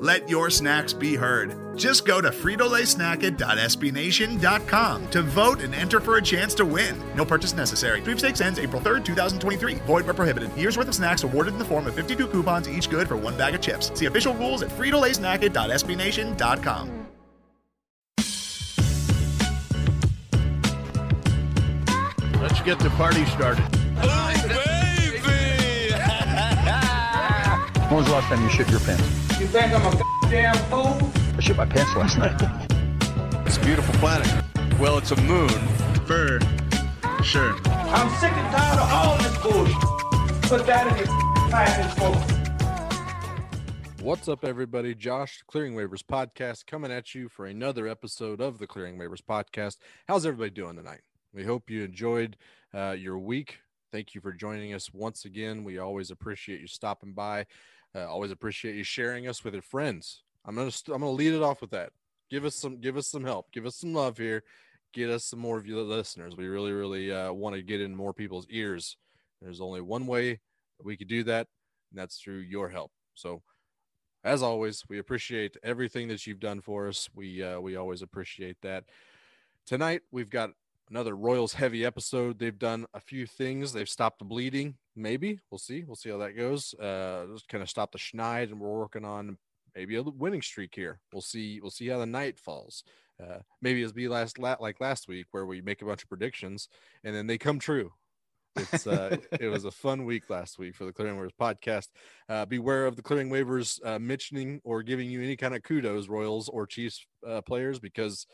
Let your snacks be heard. Just go to fritolaysnacket.sbnation.com to vote and enter for a chance to win. No purchase necessary. Sweepstakes ends April 3rd, 2023. Void where prohibited. Year's worth of snacks awarded in the form of 52 coupons, each good for one bag of chips. See official rules at fritolaysnacket.sbnation.com. Let's get the party started. When was the last time you shit your pants? You think I'm a goddamn fool? I shit my pants last night. It's a beautiful planet. Well, it's a moon. For sure. I'm sick and tired of all this bullshit. Put that in your pipe and. What's up, everybody? Josh, Clearing Waivers podcast, coming at you for another episode of the Clearing Waivers podcast. How's everybody doing tonight? We hope you enjoyed uh, your week. Thank you for joining us once again. We always appreciate you stopping by. Uh, always appreciate you sharing us with your friends. I'm gonna st- I'm gonna lead it off with that. Give us some give us some help. Give us some love here. Get us some more of you listeners. We really really uh, want to get in more people's ears. There's only one way that we could do that, and that's through your help. So as always, we appreciate everything that you've done for us. We uh, we always appreciate that. Tonight we've got another Royals heavy episode. They've done a few things. They've stopped the bleeding. Maybe we'll see. We'll see how that goes. Uh, just kind of stop the schneid, and we're working on maybe a winning streak here. We'll see. We'll see how the night falls. Uh, maybe it'll be last la- like last week where we make a bunch of predictions and then they come true. It's uh, it was a fun week last week for the Clearing Waivers podcast. Uh, beware of the Clearing Waivers uh, mentioning or giving you any kind of kudos, Royals or Chiefs uh, players, because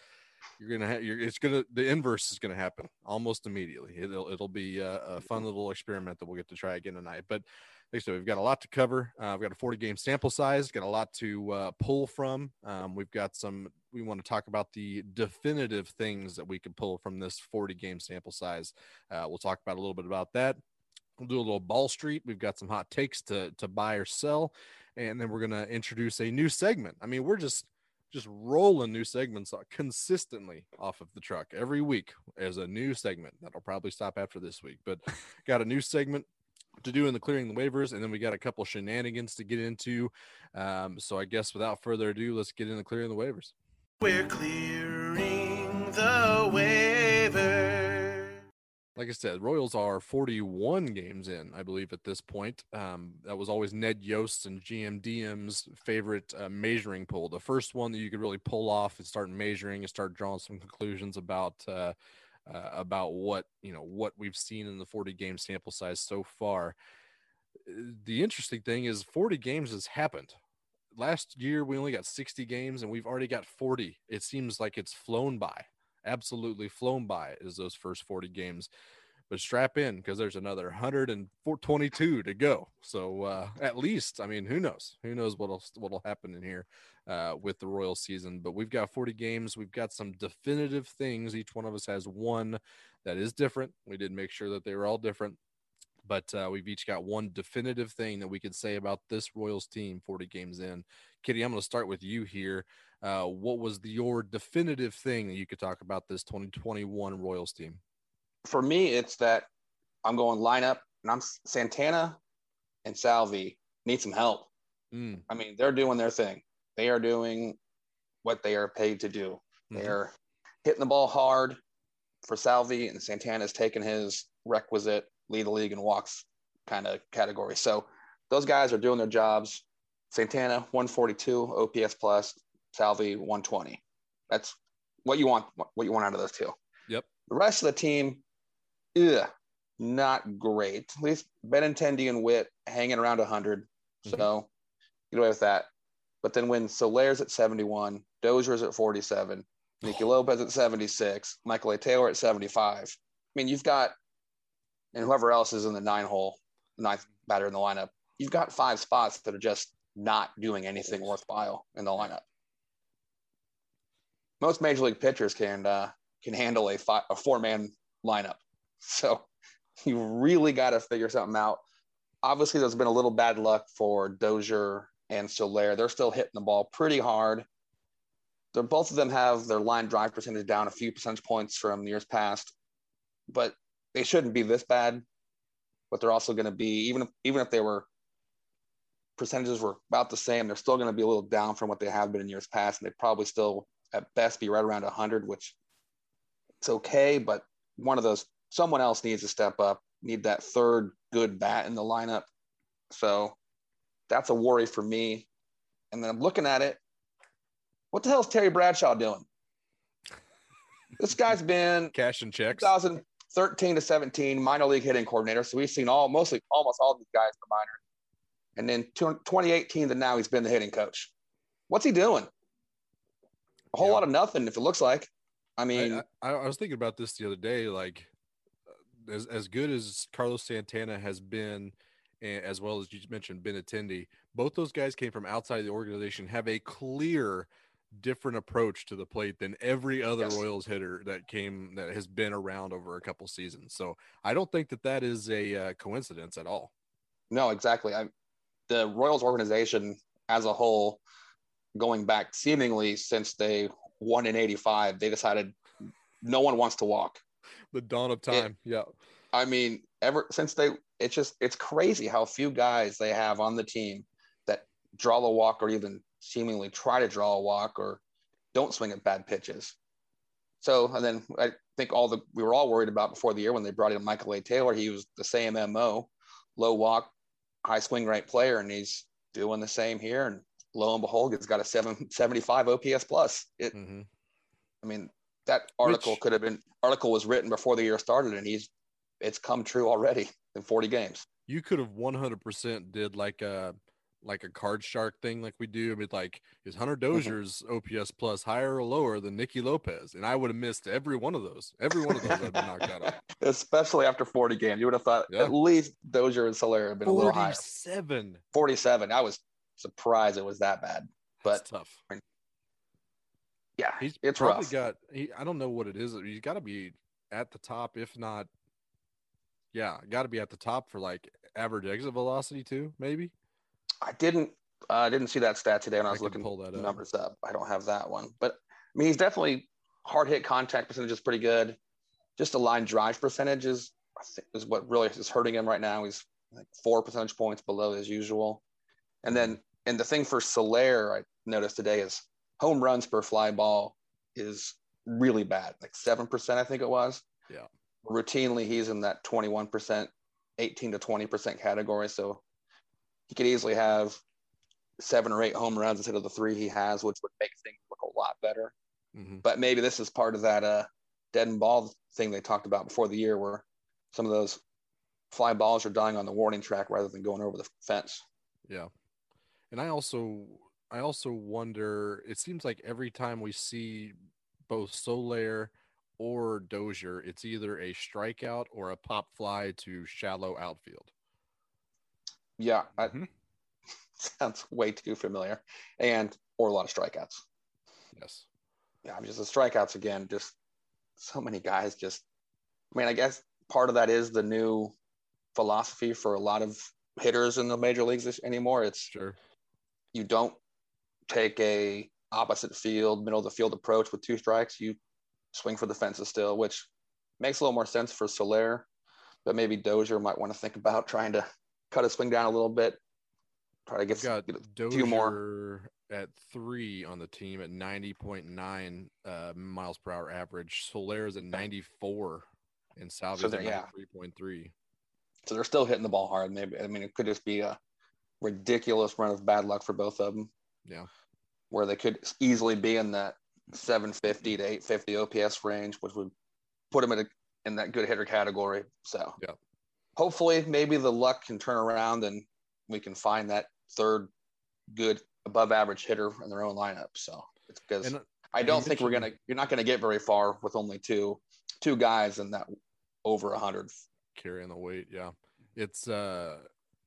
you're gonna have you're, it's gonna the inverse is gonna happen almost immediately. It'll it'll be a, a fun little experiment that we'll get to try again tonight. But like I said, we've got a lot to cover. Uh, we've got a 40 game sample size, got a lot to uh, pull from. Um, we've got some, we want to talk about the definitive things that we can pull from this 40 game sample size. Uh, we'll talk about a little bit about that. We'll do a little ball street. We've got some hot takes to, to buy or sell. And then we're going to introduce a new segment. I mean, we're just, just rolling new segments consistently off of the truck every week as a new segment. That'll probably stop after this week but got a new segment to do in the clearing the waivers and then we got a couple shenanigans to get into. Um, so i guess without further ado let's get into clearing the waivers. We're clearing the waiver. Like i said royals are 41 games in i believe at this point. Um, that was always ned yost and gmdm's favorite uh, measuring pull the first one that you could really pull off and start measuring and start drawing some conclusions about uh, uh, about what you know what we've seen in the 40 game sample size so far. The interesting thing is 40 games has happened. Last year we only got 60 games and we've already got 40 it seems like it's flown by absolutely flown by is those first 40 games. But strap in because there's another 122 to go. So uh, at least i mean who knows? Who knows what'll what'll happen in here uh, with the royal season. But we've got 40 games. We've got some definitive things. Each one of us has one that is different. We did make sure that they were all different but uh, we've each got one definitive thing that we could say about this Royals team 40 games in. Kitty, I'm going to start with you here. Uh, what was the, your definitive thing that you could talk about this 2021 Royals team? for me, it's that I'm going lineup and I'm Santana and Salvi need some help. Mm, I mean, they're doing their thing. They are doing what they are paid to do. Mhm. They're hitting the ball hard for Salvi, and Santana's taking his requisite lead the league and walks kind of category. So those guys are doing their jobs. Santana 142 OPS plus, Salvi 120. That's what you want. What you want out of those two. Yep. The rest of the team, ugh, not great. At least Benintendi and Whit hanging around 100. Mm-hmm. So get away with that. But then when Soler's at 71, Dozier's at 47, Nicky oh. Lopez at 76, Michael A. Taylor at 75. I mean, you've got, and whoever else is in the nine hole, ninth batter in the lineup, you've got five spots that are just not doing anything worthwhile in the lineup. Most major league pitchers can uh, can handle a a four man lineup, so you really got to figure something out. Obviously, there's been a little bad luck for Dozier and Soler. They're still hitting the ball pretty hard. They're, both of them have their line drive percentage down a few percentage points from years past, but they shouldn't be this bad. But they're also going to be even if even if they were percentages were about the same, they're still going to be a little down from what they have been in years past, and they probably still at best be right around 100, which it's okay. But one of those someone else needs to step up, need that third good bat in the lineup. So that's a worry for me. And then I'm looking at it. What the hell is Terry Bradshaw doing? This guy's been Cash and checks. 2013 to 17 minor league hitting coordinator. So we've seen all mostly almost all these guys for minor. And then 2018 to now he's been the hitting coach. What's he doing? A whole Yeah. lot of nothing. If it looks like. I mean, I, I, I was thinking about this the other day. Like, uh, as as good as Carlos Santana has been, and as well as you mentioned Benintendi, both those guys came from outside the organization, have a clear, different approach to the plate than every other Yes. Royals hitter that came that has been around over a couple seasons. So I don't think that that is a uh, coincidence at all. No, exactly. I, the Royals organization as a whole, going back seemingly since they won in '85, they decided no one wants to walk. The dawn of time. yeah. I mean, ever since they, it's just it's crazy how few guys they have on the team that draw a walk or even seemingly try to draw a walk or don't swing at bad pitches. So, and then I think all the we were all worried about before the year when they brought in Michael A. Taylor. He was the same mo, low walk, high swing rate player, and he's doing the same here. And lo and behold, he's got a 775 OPS plus. It, hmm I mean, that article Which- could have been article was written before the year started, and he's it's come true already in 40 games. you could have 100% did like a like a card shark thing like we do I mean, like is hunter Mm-hmm. dozier's ops plus higher or lower than Nicky lopez and i would have missed every one of those every one of those i've been knocked out of Especially after 40 games, you would have thought Yeah. at least Dozier and Soler have been a little higher. 47 47. I was surprised it was that bad. that's But tough yeah, he's it's probably rough. got he, i don't know what it is he's got to be at the top if not yeah got to be at the top for like average exit velocity too maybe I didn't I didn't see that stat today when I I was can looking pull that up. numbers up. I don't have that one, but I mean he's definitely hard hit contact percentage is pretty good. Just a line drive percentage is I think is what really is hurting him right now. He's like four percentage points below his usual. And then and the thing for Soler I noticed today is home runs per fly ball is really bad, like seven percent I think it was. Yeah. Routinely he's in that twenty one percent, eighteen to twenty percent category. So he could easily have seven or eight home runs instead of the three he has, which would make things look a lot better. Mhm. But maybe this is part of that uh, dead and ball thing they talked about before the year, where some of those fly balls are dying on the warning track rather than going over the fence. Yeah. And I also I also wonder it seems like every time we see both Soler or Dozier, it's either a strikeout or a pop fly to shallow outfield. Yeah, Mhm. sounds way too familiar, and or a lot of strikeouts. Yes. Yeah, I'm just the strikeouts again. Just so many guys. Just, I mean, I guess part of that is the new philosophy for a lot of hitters in the major leagues anymore. It's Sure. you don't take a opposite field, middle of the field approach with two strikes. You swing for the fences still, which makes a little more sense for Soler, but maybe Dozier might want to think about trying to cut his swing down a little bit. Try to get, got get a few more. at three on the team at 90.9 uh, miles per hour average. Soler is at 94 and Salvia's So at yeah. So they're still hitting the ball hard. Maybe I mean it could just be a ridiculous run of bad luck for both of them. Yeah. Where they could easily be in that 750 to 850 OPS range, which would put them in, a, in that good hitter category. So Yeah. Hopefully maybe the luck can turn around and we can find that third good above average hitter in their own lineup. So it's because And uh, I don't think we're gonna you're not gonna get very far with only two two guys in that over a hundred. carrying the weight. Yeah. It's uh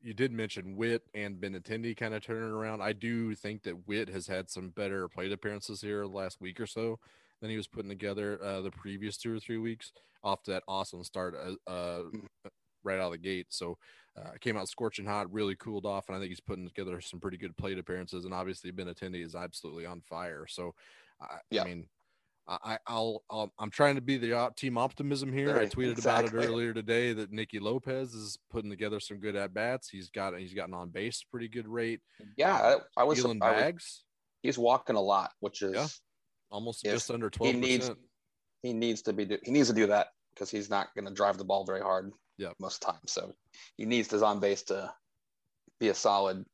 you did mention Whit and Benintendi kind of turning around. I do think that Whit has had some better plate appearances here last week or so than he was putting together uh, the previous two or three weeks off that awesome start uh, uh, right out of the gate. So uh, came out scorching hot, really cooled off, and I think he's putting together some pretty good plate appearances. And obviously, Benintendi is absolutely on fire. So, yeah. I mean, I, I'll, I'll I'm trying to be the team optimism here. Right, I tweeted exactly. about it earlier today that Nicky Lopez is putting together some good at bats. He's got he's gotten on base pretty good rate. Yeah, I, I was bags. he's walking a lot, which is yeah, almost just under twelve. He needs he needs to be he needs to do that because he's not going to drive the ball very hard. Yeah, most times. So he needs his on base to be a solid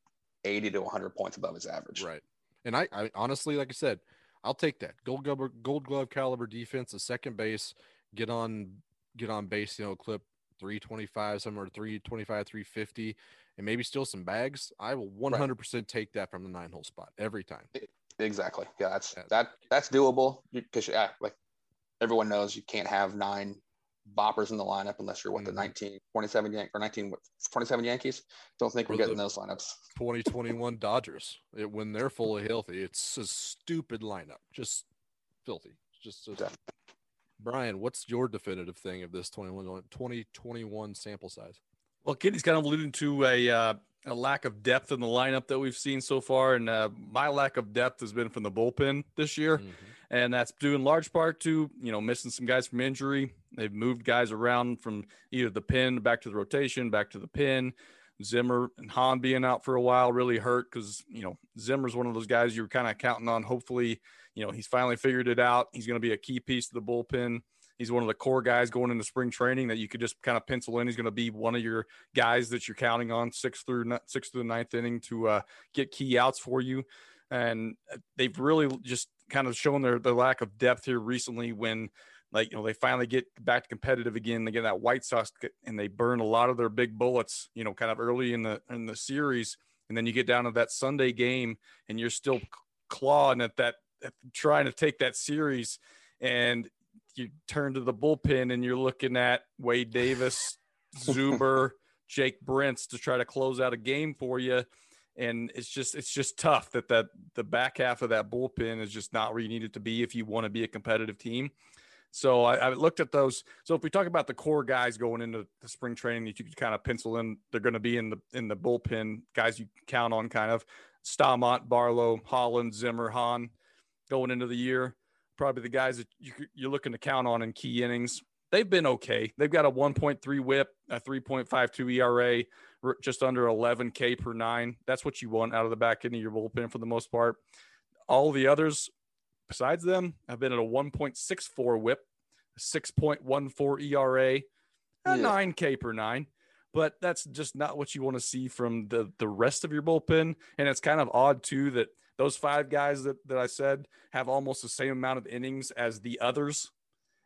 eighty to one hundred points above his average. Right. And I, I honestly, like I said, I'll take that. Gold glove, gold glove caliber defense, a second base, get on, get on base, you know, clip 325, somewhere 325, 350, and maybe steal some bags. I will 100% right. take that from the nine hole spot every time. Exactly. Yeah, that's that that's doable because yeah, like everyone knows you can't have nine boppers in the lineup unless you're what mm-hmm. the 19 27 Yan- or 19 27 Yankees. Don't think we're getting those lineups. 2021 Dodgers. It, when they're fully healthy, it's a stupid lineup. Just filthy. Just a, Brian, what's your definitive thing of this 21 2021 sample size? Well, Kitty's kind of alluding to a uh, a lack of depth in the lineup that we've seen so far, and uh, my lack of depth has been from the bullpen this year. Mm-hmm and that's due in large part to you know missing some guys from injury. They've moved guys around from either the pin back to the rotation, back to the pin. Zimmer and Hahn being out for a while really hurt because you know Zimmer's one of those guys you're kind of counting on. Hopefully, you know he's finally figured it out. He's going to be a key piece to the bullpen. He's one of the core guys going into spring training that you could just kind of pencil in. He's going to be one of your guys that you're counting on six through six through the ninth inning to uh, get key outs for you. And uh, they've really just kind of shown their, their lack of depth here recently when like you know they finally get back to competitive again they get that White Sox and they burn a lot of their big bullets you know kind of early in the in the series and then you get down to that sunday game and you're still clawing at that at trying to take that series and you turn to the bullpen and you're looking at wade davis zuber jake brentz to try to close out a game for you and it's just it's just tough that that the back half of that bullpen is just not where you need it to be if you want to be a competitive team. So I, I, looked at those. So if we talk about the core guys going into the spring training that you could kind of pencil in, they're going to be in the in the bullpen guys you count on, kind of Staumont, Barlow, Holland, Zimmer, Hahn, going into the year. Probably the guys that you, you're looking to count on in key innings. They've been okay. They've got a 1.3 WHIP, a 3.52 ERA, just under 11K per nine. That's what you want out of the back end of your bullpen for the most part. All the others, besides them, have been at a 1.64 whip, 6.14 ERA, yeah. 9K per nine. But that's just not what you want to see from the, the rest of your bullpen. And it's kind of odd, too, that those five guys that, that I said have almost the same amount of innings as the others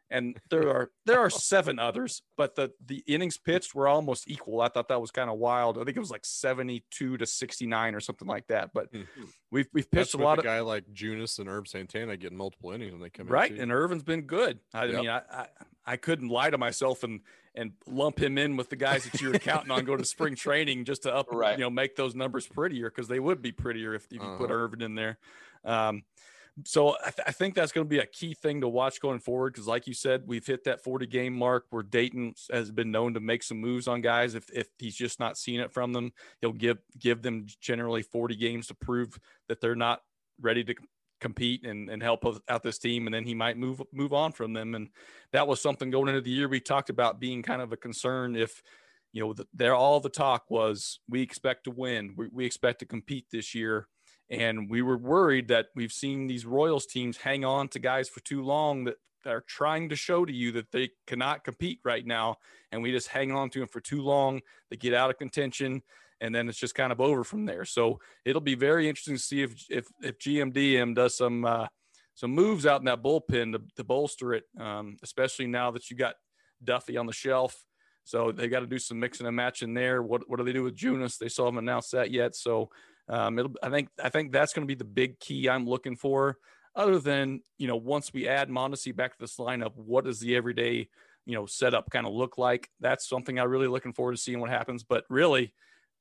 and there are there are seven others, but the the innings pitched were almost equal. I thought that was kind of wild. I think it was like seventy two to sixty nine or something like that. But mm-hmm. we've we've pitched That's a lot of guy like Junis and Erv Santana getting multiple innings when they come right. And Irvin's been good. I yep. mean, I, I, I couldn't lie to myself and and lump him in with the guys that you were counting on going to spring training just to up right. you know make those numbers prettier because they would be prettier if, if you uh-huh. put Irvin in there. Um, so I, th- I, think that's going to be a key thing to watch going forward because, like you said, we've hit that 40 game mark where Dayton has been known to make some moves on guys. If, if he's just not seeing it from them, he'll give give them generally 40 games to prove that they're not ready to compete and, and help out this team, and then he might move move on from them. And that was something going into the year we talked about being kind of a concern if you know there all the talk was we expect to win, we, we expect to compete this year and we were worried that we've seen these Royals teams hang on to guys for too long that are trying to show to you that they cannot compete right now. And we just hang on to them for too long. They get out of contention and then it's just kind of over from there. So it'll be very interesting to see if if, if GMDM does some uh, some moves out in that bullpen to, to bolster it, um, especially now that you got Duffy on the shelf. So they got to do some mixing and matching there. What what do they do with Junis? They still haven't announced that yet. So um, I think, I think that's going to be the big key I'm looking for. Other than you know, once we add Mondesi back to this lineup, what does the everyday you know setup kind of look like? That's something I'm really looking forward to seeing what happens. But really,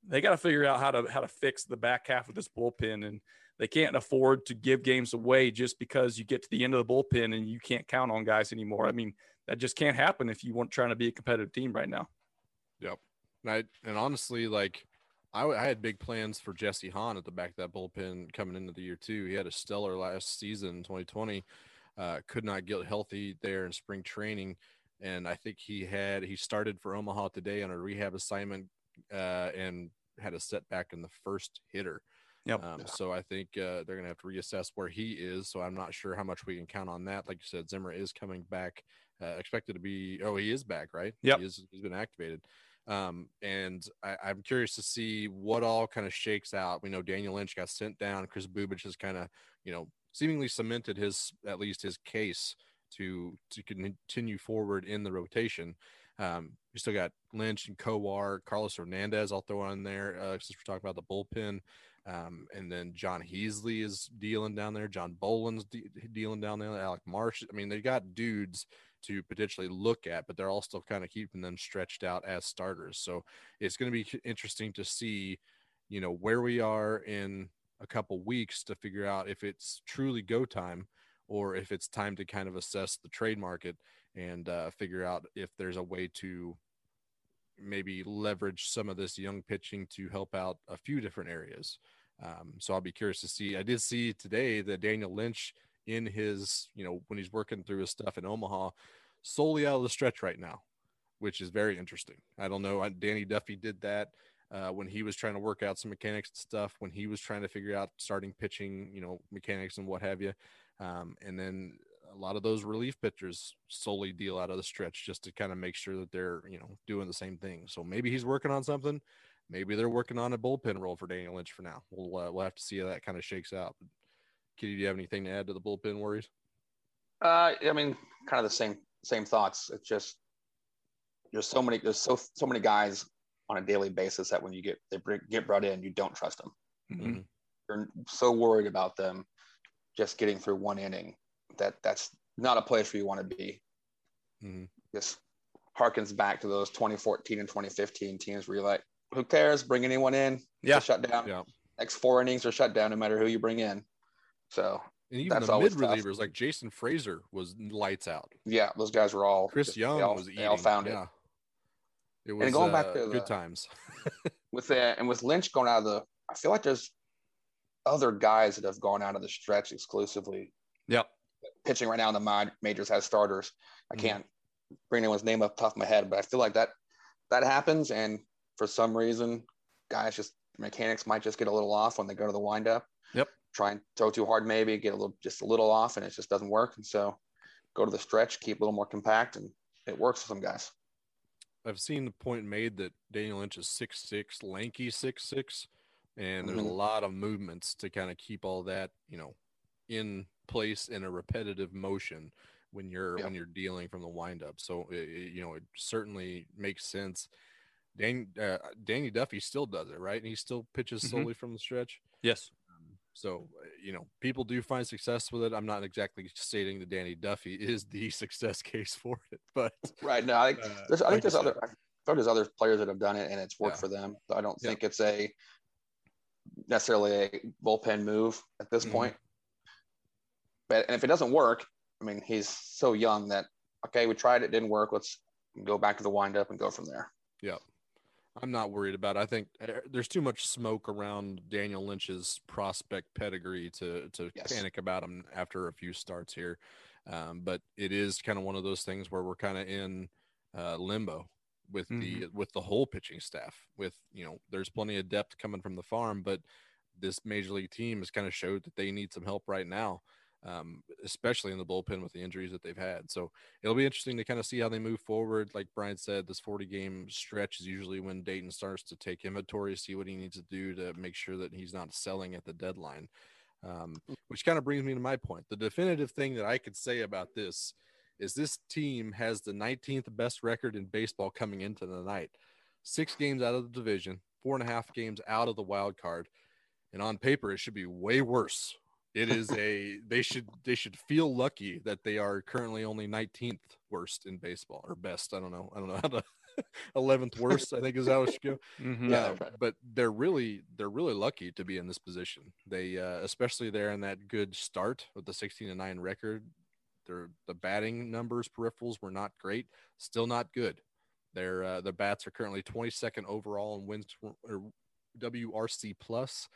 they got to figure out how to how to fix the back half of this bullpen, and they can't afford to give games away just because you get to the end of the bullpen and you can't count on guys anymore. I mean, that just can't happen if you want trying to be a competitive team right now. Yep. And, I, and honestly, like I, I had big plans for Jesse Hahn at the back of that bullpen coming into the year too. He had a stellar last season, 2020. Uh, could not get healthy there in spring training, and I think he had he started for Omaha today on a rehab assignment uh, and had a setback in the first hitter. Yep. Um, so I think uh, they're going to have to reassess where he is. So I'm not sure how much we can count on that. Like you said, Zimmer is coming back, uh, expected to be. Oh, he is back, right? Yep. He he's been activated. Um, and I, I'm curious to see what all kind of shakes out. We know Daniel Lynch got sent down. Chris Bubic has kind of, you know, seemingly cemented his at least his case to to continue forward in the rotation. Um, we still got Lynch and Kowar, Carlos Hernandez. I'll throw on there uh, since we're talking about the bullpen. Um, and then John Heasley is dealing down there. John Boland's de- dealing down there. Alec Marsh. I mean, they got dudes to potentially look at, but they're all still kind of keeping them stretched out as starters. So it's going to be interesting to see, you know, where we are in a couple weeks to figure out if it's truly go time or if it's time to kind of assess the trade market and uh, figure out if there's a way to maybe leverage some of this young pitching to help out a few different areas. Um, so I'll be curious to see. I did see today that Daniel Lynch in his, you know, when he's working through his stuff in Omaha, solely out of the stretch right now, which is very interesting. I don't know. Danny Duffy did that uh, when he was trying to work out some mechanics and stuff, when he was trying to figure out starting pitching, you know, mechanics and what have you. Um, and then a lot of those relief pitchers solely deal out of the stretch just to kind of make sure that they're, you know, doing the same thing. So maybe he's working on something. Maybe they're working on a bullpen role for Daniel Lynch for now. We'll uh, we'll have to see how that kind of shakes out. But Kitty, do you have anything to add to the bullpen worries? Uh, I mean, kind of the same same thoughts. It's just there's so many there's so so many guys on a daily basis that when you get they get brought in, you don't trust them. Mm-hmm. You're so worried about them just getting through one inning that that's not a place where you want to be. Mm-hmm. This harkens back to those 2014 and 2015 teams where you're like, who cares? Bring anyone in. Yeah. Shut down. Yeah. Next four innings are shut down no matter who you bring in. So And even the mid tough. relievers like Jason Frasor was lights out. yeah, those guys were all Chris just- Young they all, was they eating. all found yeah. it. It was going back uh, to good times. With that, and with Lynch going out of the I feel like there's other guys that have gone out of the stretch exclusively Yep. pitching right now in the majors as starters. I Mhm. can't bring anyone's name up top of my head, but I feel like that that happens and for some reason guys just mechanics might just get a little off when they go to the windup. Yep. Try and throw too hard maybe, get a little just a little off and it just doesn't work. And so go to the stretch, keep a little more compact and it works for some guys. I've seen the point made that Daniel Lynch is six six, lanky six six, and there's Mhm. a lot of movements to kind of keep all that, you know, in place in a repetitive motion when you're Yeah. when you're dealing from the windup. So it, it- you know, it certainly makes sense. Dan, uh, Danny Duffy still does it, right? And he still pitches Mhm. solely from the stretch. Yes. So, uh, you know, people do find success with it. I'm not exactly stating that Danny Duffy is the success case for it, but Right. now, I, Uh, there's, I like think there's other, I thought there's other players that have done it and it's worked Yeah. for them. So I don't Yeah. think it's a necessarily a bullpen move at this Mhm. point. But and if it doesn't work, I mean, he's so young that okay, we tried it, didn't work. Let's go back to the windup and go from there. I'm not worried about it. I think uh, there's too much smoke around Daniel Lynch's prospect pedigree to to Yes. panic about him after a few starts here. Um, but it is kind of one of those things where we're kind of in uh, limbo with the with the whole pitching staff. With you know, there's plenty of depth coming from the farm, but this major league team has kind of showed that they need some help right now, um, especially in the bullpen with the injuries that they've had. So it'll be interesting to kind of see how they move forward. Like Brian said, this 40 game stretch is usually when Dayton starts to take inventory, see what he needs to do to make sure that he's not selling at the deadline. Um, which kind of brings me to my point. The definitive thing that I could say about this is this team has the 19th best record in baseball coming into the night. Six games out of the division, four and a half games out of the wild card. And on paper, it should be way worse. It is a they should they should feel lucky that they are currently only 19th worst in baseball or best. I don't know. I don't know how to 11th worst, I think is how it should go. Mhm. Yeah, Uh, right. but they're really they're really lucky to be in this position. They uh, especially there in that good start with the 16 and 9 record. Their the batting numbers peripherals were not great, still not good. Their uh, the bats are currently 22nd overall in wins or WRC plus.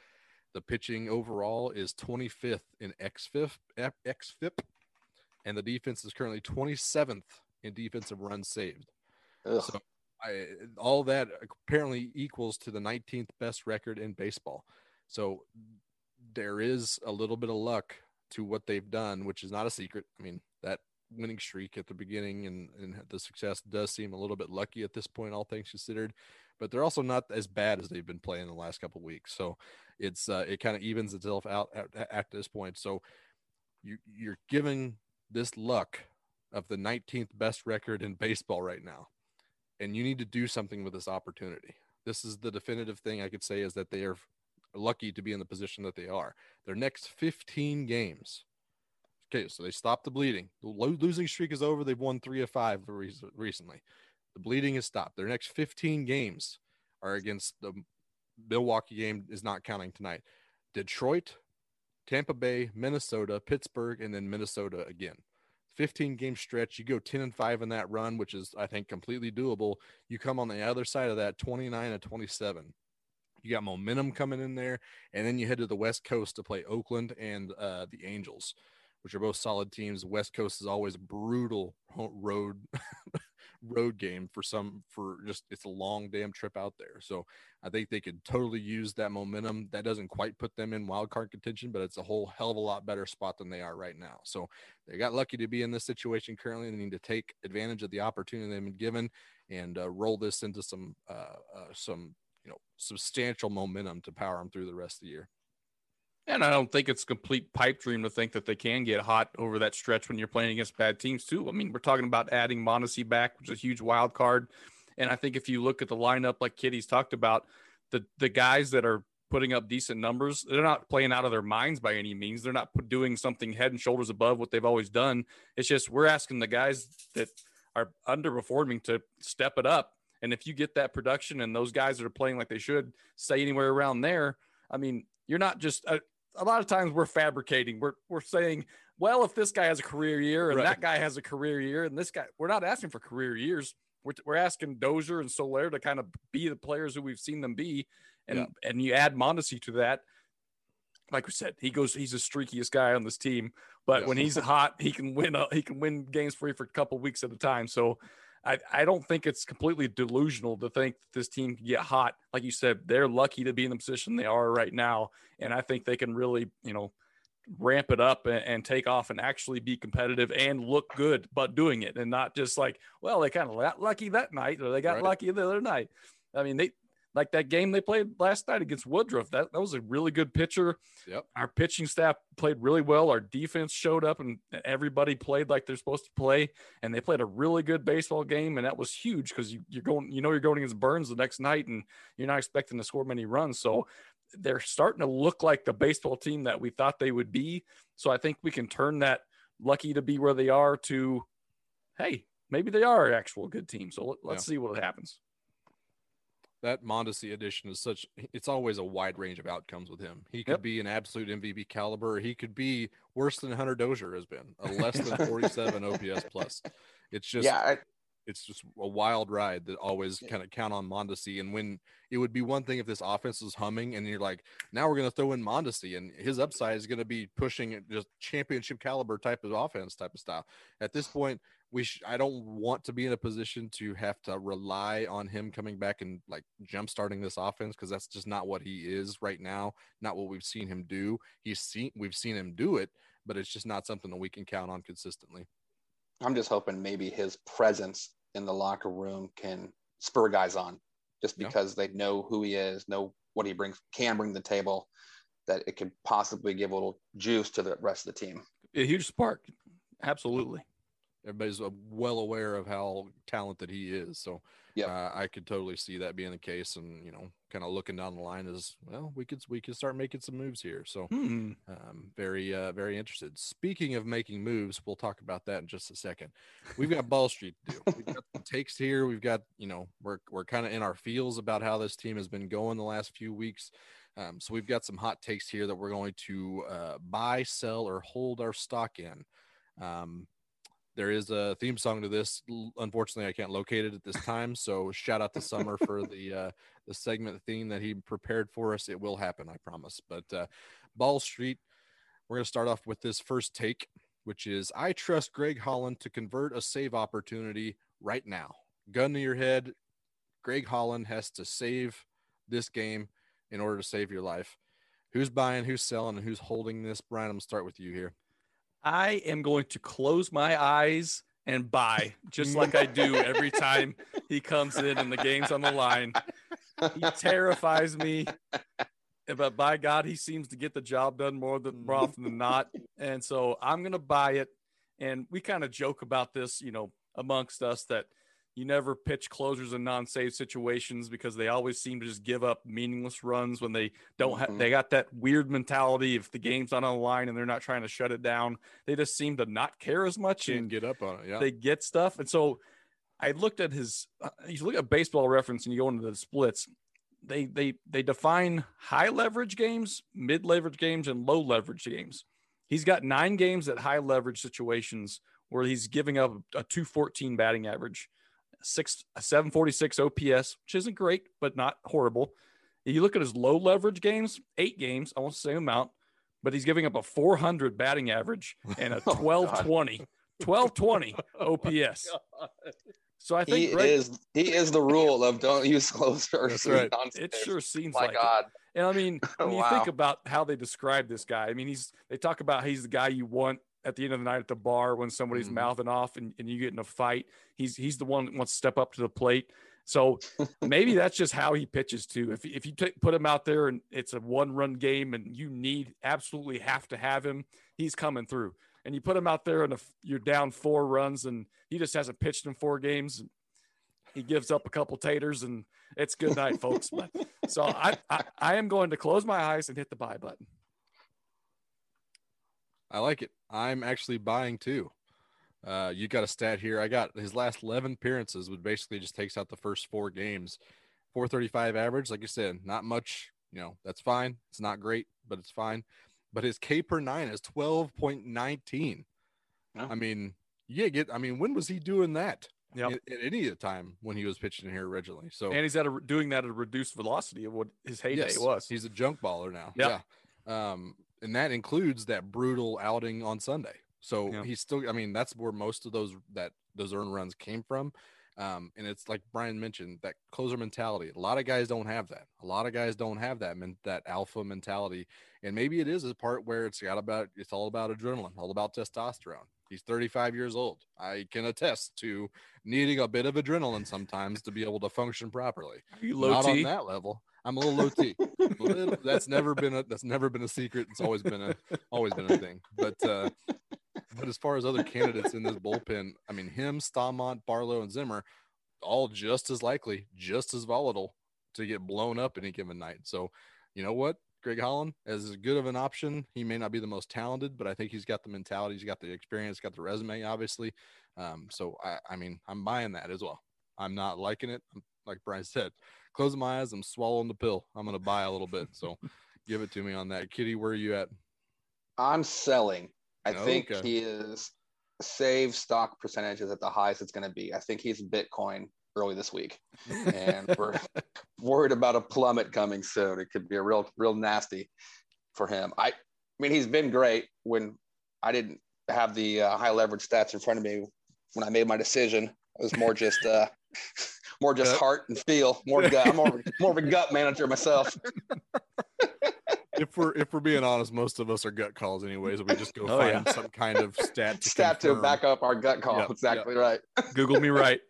The pitching overall is 25th in XFIP, XFIP, and the defense is currently 27th in defensive runs saved. Ugh. So I, all that apparently equals to the 19th best record in baseball. So there is a little bit of luck to what they've done, which is not a secret. I mean, that winning streak at the beginning and, and the success does seem a little bit lucky at this point, all things considered. But they're also not as bad as they've been playing the last couple weeks. So it's uh, it kind of evens itself out at, at this point. So you you're giving this luck of the 19th best record in baseball right now and you need to do something with this opportunity. This is the definitive thing I could say is that they are lucky to be in the position that they are. Their next 15 games. Okay, so they stopped the bleeding. The losing streak is over. They've won three of five re- recently. The bleeding has stopped. Their next 15 games are against the Milwaukee game is not counting tonight. Detroit, Tampa Bay, Minnesota, Pittsburgh, and then Minnesota again. 15 game stretch. You go 10 and 5 in that run, which is, I think, completely doable. You come on the other side of that 29 and 27. You got momentum coming in there. And then you head to the West Coast to play Oakland and uh, the Angels, which are both solid teams. West Coast is always brutal road. road game for some for just it's a long damn trip out there so i think they could totally use that momentum that doesn't quite put them in wild card contention but it's a whole hell of a lot better spot than they are right now so they got lucky to be in this situation currently. They need to take advantage of the opportunity they've been given and uh, roll this into some uh, uh, some you know substantial momentum to power them through the rest of the year. And I don't think it's a complete pipe dream to think that they can get hot over that stretch when you're playing against bad teams too. I mean, we're talking about adding Mondesi back, which is a huge wild card. And I think if you look at the lineup, like Kitty's talked about, the the guys that are putting up decent numbers, they're not playing out of their minds by any means. They're not doing something head and shoulders above what they've always done. It's just we're asking the guys that are underperforming to step it up. And if you get that production and those guys that are playing like they should stay anywhere around there, I mean, you're not just uh, a, lot of times we're fabricating. We're we're saying, well, if this guy has a career year and Right. that guy has a career year and this guy, we're not asking for career years. We're, we're asking Dozier and Soler to kind of be the players who we've seen them be, and Yeah. and you add Mondesi to that. Like we said, he goes. He's the streakiest guy on this team, but Yeah. when he's hot, he can win. A, he can win games for you for a couple weeks at a time. So, I I don't think it's completely delusional to think that this team can get hot. Like you said, they're lucky to be in the position they are right now, and I think they can really, you know, ramp it up and, and take off and actually be competitive and look good, but doing it and not just like, well, they kind of got lucky that night or they got Right. lucky the other night. I mean, they like that game they played last night against Woodruff. That that was a really good pitcher. Yep. Our pitching staff played really well. Our defense showed up and everybody played like they're supposed to play. And they played a really good baseball game. And that was huge because you, you're going, you know, you're going against Burnes the next night and you're not expecting to score many runs. So they're starting to look like the baseball team that we thought they would be. So I think we can turn that lucky to be where they are to, hey, maybe they are an actual good team. So let, let's see what happens. That Mondesi addition is such it's always a wide range of outcomes with him. He could Yep. be an absolute MVP caliber. He could be worse than Hunter Dozier has been, a less than 47 OPS plus. It's just yeah, I, it's just a wild ride that always kind of count on Mondesi. And when it would be one thing if this offense was humming and you're like, now we're going to throw in Mondesi and his upside is going to be pushing just championship caliber type of offense type of style. At this point, we sh- I don't want to be in a position to have to rely on him coming back and like jump starting this offense because that's just not what he is right now. Not what we've seen him do. He's seen we've seen him do it, but it's just not something that we can count on consistently. I'm just hoping maybe his presence in the locker room can spur guys on, just Yeah. because they know who he is, know what he brings, can bring to the table, that it could possibly give a little juice to the rest of the team. A huge spark. Absolutely. Everybody's uh, well aware of how talented he is. So yeah, uh, I could totally see that being the case, and you know, kind of looking down the line as well, we could we could start making some moves here. So Hmm. um, very uh, very interested. Speaking of making moves, we'll talk about that in just a second. We've got Ball Street to do. We've got some takes here. We've got you know we're we're kind of in our feels about how this team has been going the last few weeks. Um, so we've got some hot takes here that we're going to uh, buy, sell, or hold our stock in. Um, there is a theme song to this. Unfortunately, I can't locate it at this time. So shout out to Summer for the uh, the segment theme that he prepared for us. It will happen, I promise. But uh, Ball Street, we're going to start off with this first take, which is I trust Greg Holland to convert a save opportunity right now. Gun to your head. Greg Holland has to save this game in order to save your life. Who's buying, who's selling, and who's holding this? Brian, I'm going to start with you here. I am going to close my eyes and buy, just like I do every time he comes in and the game's on the line. He terrifies me, eh, but by God, he seems to get the job done more than more mm. often than not. And so I'm going to buy it. And we kind of joke about this, you know, amongst us that you never pitch closers in non-save situations because they always seem to just give up meaningless runs when they don't have Mhm. they got that weird mentality if the game's not on the line and they're not trying to shut it down they just seem to not care as much and get up on it. Yeah. they get stuff and so i looked at his uh, you look at baseball reference and you go into the splits they they they define high leverage games mid leverage games and low leverage games he's got nine games at high leverage situations where he's giving up a 214 batting average six 746 ops which isn't great but not horrible you look at his low leverage games eight games almost the same amount but he's giving up a 400 batting average and a Oh, 1220 1220 ops so i think He Greg- is he is the rule of don't use closers. That's right. it sure seems My like it. And I mean, when you think about how they describe this guy, I mean, he's they talk about he's the guy you want at the end of the night at the bar when somebody's Mhm. mouthing off and, and you get in a fight. He's he's the one that wants to step up to the plate. So maybe that's just how he pitches too. If if you t- put him out there and it's a one run game and you need absolutely have to have him, he's coming through. And you put him out there and you're down four runs and he just hasn't pitched in four games, he gives up a couple taters and it's good night, folks. But so I, I I am going to close my eyes and hit the buy button. I like it. I'm actually buying too. Uh, you got a stat here. I got his last 11 appearances, which basically just takes out the first four games. 435 average, like you said, not much. You know, that's fine. It's not great, but it's fine. But his K per nine is 12.19. Yeah. I mean, yeah, get. I mean, when was he doing that? Yep. At, at any time when he was pitching here originally. So And he's at a doing that at a reduced velocity of what his heyday Yes, was. He's a junk baller now. Yeah. Yeah. Um, and that includes that brutal outing on Sunday. So Yeah. he's still, I mean, that's where most of those that those earned runs came from. Um, and it's like Brian mentioned that closer mentality. A lot of guys don't have that. A lot of guys don't have that men- that alpha mentality. And maybe it is a part where it's got about it's all about adrenaline, all about testosterone. He's 35 years old. I can attest to needing a bit of adrenaline sometimes to be able to function properly. Are you low Not T? on that level. I'm a little low T. That's never been a that's never been a secret. It's always been a always been a thing. But uh but as far as other candidates in this bullpen, I mean him, Staumont, Barlow, and Zimmer, all just as likely, just as volatile to get blown up any given night. So you know what? Greg Holland, as good of an option, he may not be the most talented, but I think he's got the mentality, he's got the experience, got the resume, obviously. Um, so I, I mean, I'm buying that as well. I'm not liking it. I'm, like Brian said, closing my eyes, I'm swallowing the pill. I'm going to buy a little bit. So give it to me on that. Kitty, where are you at? I'm selling. I think Okay. he is save stock percentages at the highest it's going to be. I think he's Bitcoin early this week, and we're worried about a plummet coming soon. It could be a real, real nasty for him. I, I mean, he's been great when I didn't have the uh, high leverage stats in front of me when I made my decision. It was more just, uh, more just Gut. heart and feel. More gut. I'm more, of a- more of a gut manager myself. if we're if we're being honest, most of us are gut calls anyways. We just go Oh, find yeah. some kind of stat to Stat to back up our gut call. Yep, exactly right. Google me right.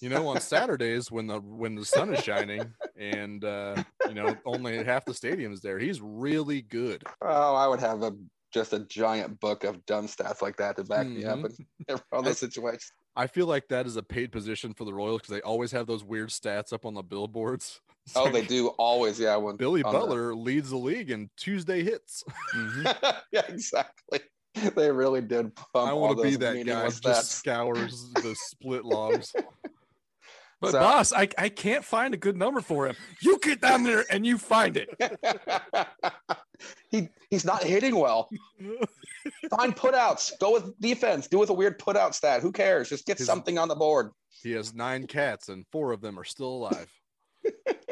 You know, on Saturdays when the when the sun is shining and uh, you know only half the stadium is there, he's really good. Oh, I would have a just a giant book of dumb stats like that to back me up in all those situations. I feel like that is a paid position for the Royals because they always have those weird stats up on the billboards. It's Oh, like they do always. Yeah, when Billy on the- Butler leads the league in Tuesday hits. Mm-hmm. yeah, exactly. They really did pump I want to be that guy. meaningless Just scours the split logs. But So- boss, I, I can't find a good number for him. You get down there and you find it. he he's not hitting well. Find putouts. Go with defense. Do with a weird putout stat. Who cares? Just get His- something on the board. He has nine cats, and four of them are still alive.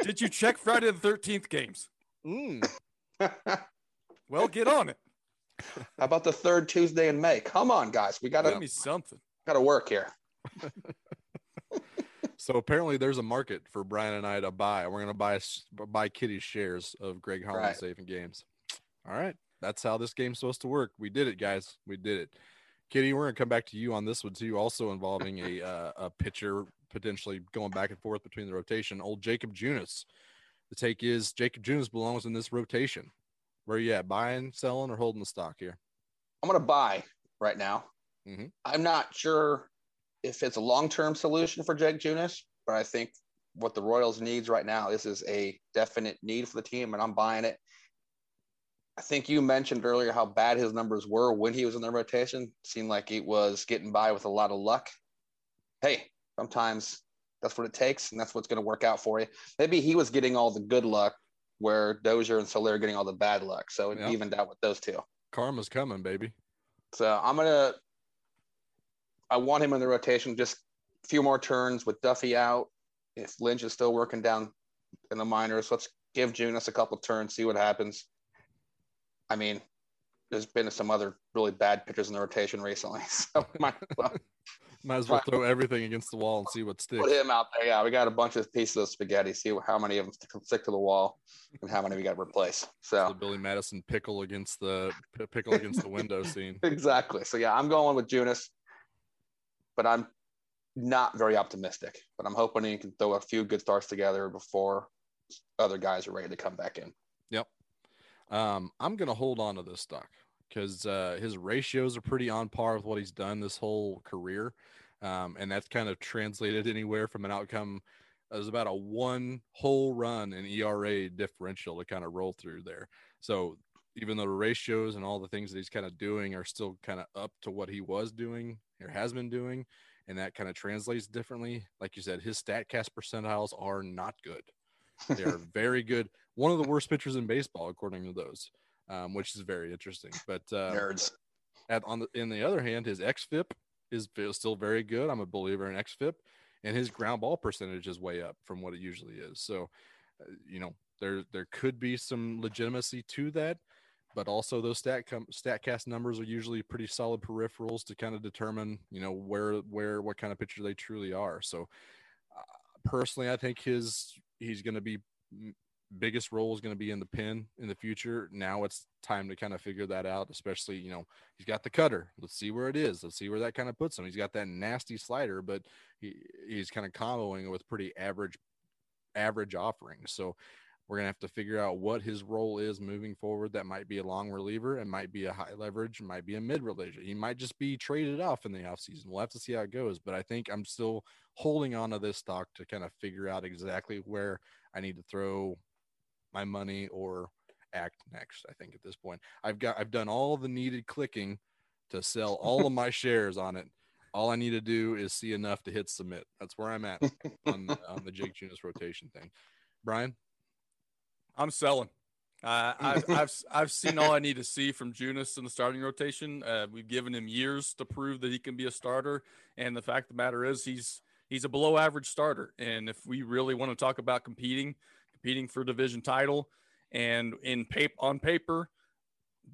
Did you check Friday the 13th games? Mm. Well, get on it. How about the third Tuesday in May? Come on, guys. We gotta Give me something. gotta work here. So apparently, there's a market for Brian and I to buy. We're gonna buy buy Kitty's shares of Greg Holland Right. saving games. All right, that's how this game's supposed to work. We did it, guys. We did it. Kitty, we're gonna come back to you on this one too. Also involving a uh, a pitcher potentially going back and forth between the rotation. Old Jakob Junis. The take is Jakob Junis belongs in this rotation. Where you at? Buying, selling, or holding the stock here? I'm gonna buy right now. Mhm. I'm not sure if it's a long-term solution for Jake Junis, but I think what the Royals needs right now, this is a definite need for the team, and I'm buying it. I think you mentioned earlier how bad his numbers were when he was in the rotation. Seemed like he was getting by with a lot of luck. Hey, sometimes that's what it takes, and that's what's going to work out for you. Maybe he was getting all the good luck, where Dozier and Soler are getting all the bad luck. So it Yeah. evened out with those two. Karma's coming, baby. So I'm gonna. I want him in the rotation. Just a few more turns with Duffy out. If Lynch is still working down in the minors, let's give Junis a couple of turns, see what happens. I mean, there's been some other really bad pitchers in the rotation recently, so might as well Might as well throw everything against the wall and see what sticks. put him out there. Yeah, we got a bunch of pieces of spaghetti. See how many of them stick- to the wall, and how many we got to replace. So the Billy Madison pickle against the pickle against the window scene. exactly. So yeah, I'm going with Junis, but I'm not very optimistic. But I'm hoping he can throw a few good starts together before other guys are ready to come back in. Yep. Um, I'm gonna hold on to this stock because uh, his ratios are pretty on par with what he's done this whole career, um, and that's kind of translated anywhere from an outcome. as about a one whole run in ERA differential to kind of roll through there. So even though the ratios and all the things that he's kind of doing are still kind of up to what he was doing or has been doing, and that kind of translates differently. Like you said, his StatCast percentiles are not good. They are very good. One of the worst pitchers in baseball, according to those, um, which is very interesting. But uh, Nerds. at on the in the other hand, his xFIP is still very good. I'm a believer in xFIP, and his ground ball percentage is way up from what it usually is. So, uh, you know, there there could be some legitimacy to that, but also those stat com- statcast numbers are usually pretty solid peripherals to kind of determine, you know, where where what kind of pitcher they truly are. So, uh, personally, I think his he's going to be biggest role is going to be in the pin in the future. Now it's time to kind of figure that out, especially, you know, he's got the cutter. Let's see where it is. Let's see where that kind of puts him. He's got that nasty slider, but he, he's kind of comboing with pretty average average offerings. So we're going to have to figure out what his role is moving forward. That might be a long reliever. It might be a high leverage. It might be a mid reliever. He might just be traded off in the offseason. We'll have to see how it goes. But I think I'm still holding on to this stock to kind of figure out exactly where I need to throw my money or act next. I think at this point, I've got I've done all the needed clicking to sell all of my shares on it. All I need to do is see enough to hit submit. That's where I'm at on the, on the Jake Junis rotation thing. Brian, I'm selling. Uh, I've, I've I've seen all I need to see from Junis in the starting rotation. Uh, we've given him years to prove that he can be a starter, and the fact of the matter is he's he's a below average starter. And if we really want to talk about competing, competing for division title, and in paper on paper,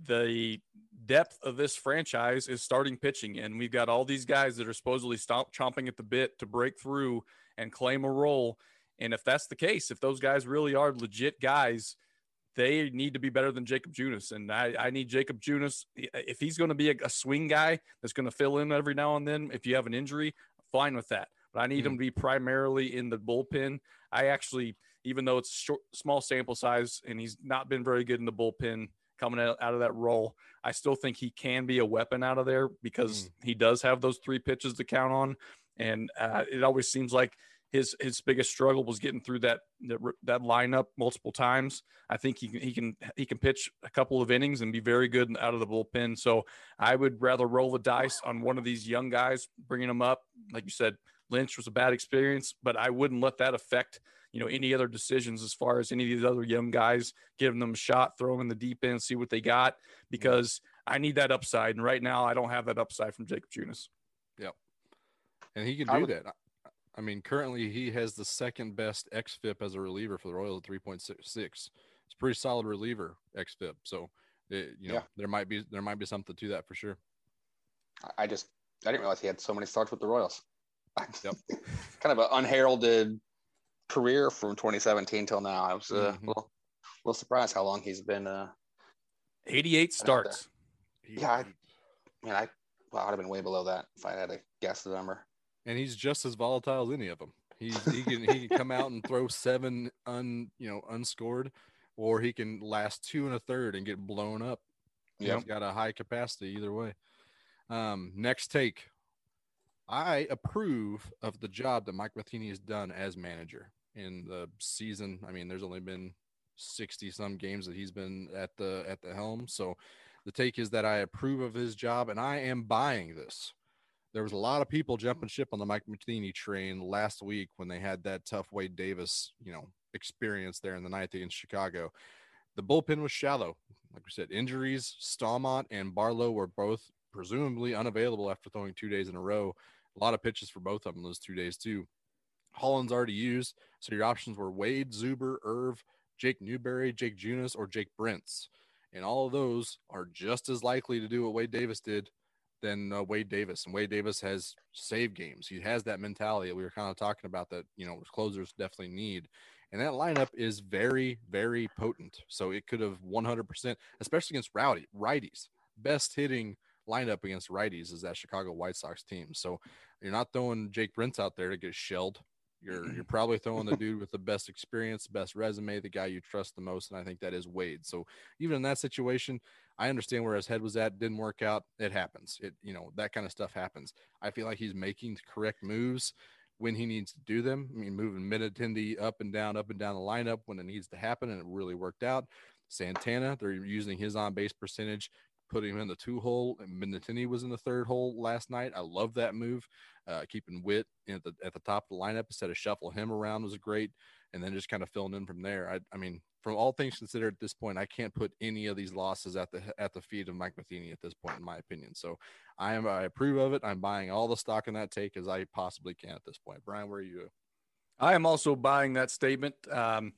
the depth of this franchise is starting pitching, and we've got all these guys that are supposedly stop chomping at the bit to break through and claim a role. And if that's the case, if those guys really are legit guys, they need to be better than Jakob Junis. And I, I need Jakob Junis. If he's going to be a, a swing guy that's going to fill in every now and then, if you have an injury, fine with that. But I need him to be primarily in the bullpen. I actually, even though it's short, small sample size and he's not been very good in the bullpen coming out, out of that role. I still think he can be a weapon out of there because Mm. he does have those three pitches to count on, and uh, it always seems like his his biggest struggle was getting through that that, that lineup multiple times. I think he can he can he can pitch a couple of innings and be very good out of the bullpen. So I would rather roll the dice on one of these young guys, bringing them up. Like you said, Lynch was a bad experience, but I wouldn't let that affect you know any other decisions as far as any of these other young guys giving them a shot, throw them in the deep end, see what they got because I need that upside, and right now I don't have that upside from Jakob Junis. Yep, and he can do would- that. I- I mean, currently he has the second best xFIP as a reliever for the Royals at 3.66. It's a pretty solid reliever xFIP. So, it, you know, Yeah. there might be there might be something to that for sure. I- I just I didn't realize he had so many starts with the Royals. Yep. kind of an unheralded career from 2017 till now. I was uh, Mhm. a little, little surprised how long he's been. Uh, 88 starts. Yeah, I- I mean, I well, I'd have been way below that if I had to guess the number. And he's just as volatile as any of them. He's he can he can come out and throw seven un you know unscored, or he can last two and a third and get blown up. Yep. He's got a high capacity either way. Um, next take. I approve of the job that Mike Matheny has done as manager in the season. I mean, there's only been 60 some games that he's been at the at the helm. So the take is that I approve of his job and I am buying this. There was a lot of people mm-hmm. jumping ship on the Mike Matheny train last week when they had that tough Wade Davis, you know, experience there in the ninth against Chicago. The bullpen was shallow. Like we said, injuries, Staumont and Barlow were both presumably unavailable after throwing two days in a row. A lot of pitches for both of them those two days too. Holland's already used, so your options were Wade, Zuber, Erv, Jake Newberry, Jake Junis, or Jake Brentz, and all of those are just as likely to do what Wade Davis did than uh, Wade Davis. And Wade Davis has save games. He has that mentality that we were kind of talking about that you know closers definitely need. And that lineup is very, very potent. So it could have 100%, especially against rowdy righties. Best hitting lineup against righties is that Chicago White Sox team. So you're not throwing Jake Brentz out there to get shelled. You're you're probably throwing the dude with the best experience, best resume, the guy you trust the most, and I think that is Wade. So even in that situation, I understand where his head was at. Didn't work out. It happens. It you know that kind of stuff happens. I feel like he's making the correct moves when he needs to do them. I mean, moving Benintendi up and down, up and down the lineup when it needs to happen, and it really worked out. Santana, they're using his on base percentage, putting him in the two hole, and Benintendi was in the third hole last night. I love that move. Uh, keeping Whit at the at the top of the lineup instead of shuffle him around was great, and then just kind of filling in from there. I, I mean, from all things considered at this point, I can't put any of these losses at the at the feet of Mike Matheny at this point, in my opinion. So I am I approve of it. I'm buying all the stock in that take as I possibly can at this point. Brian, where are you? I am also buying that statement. Um,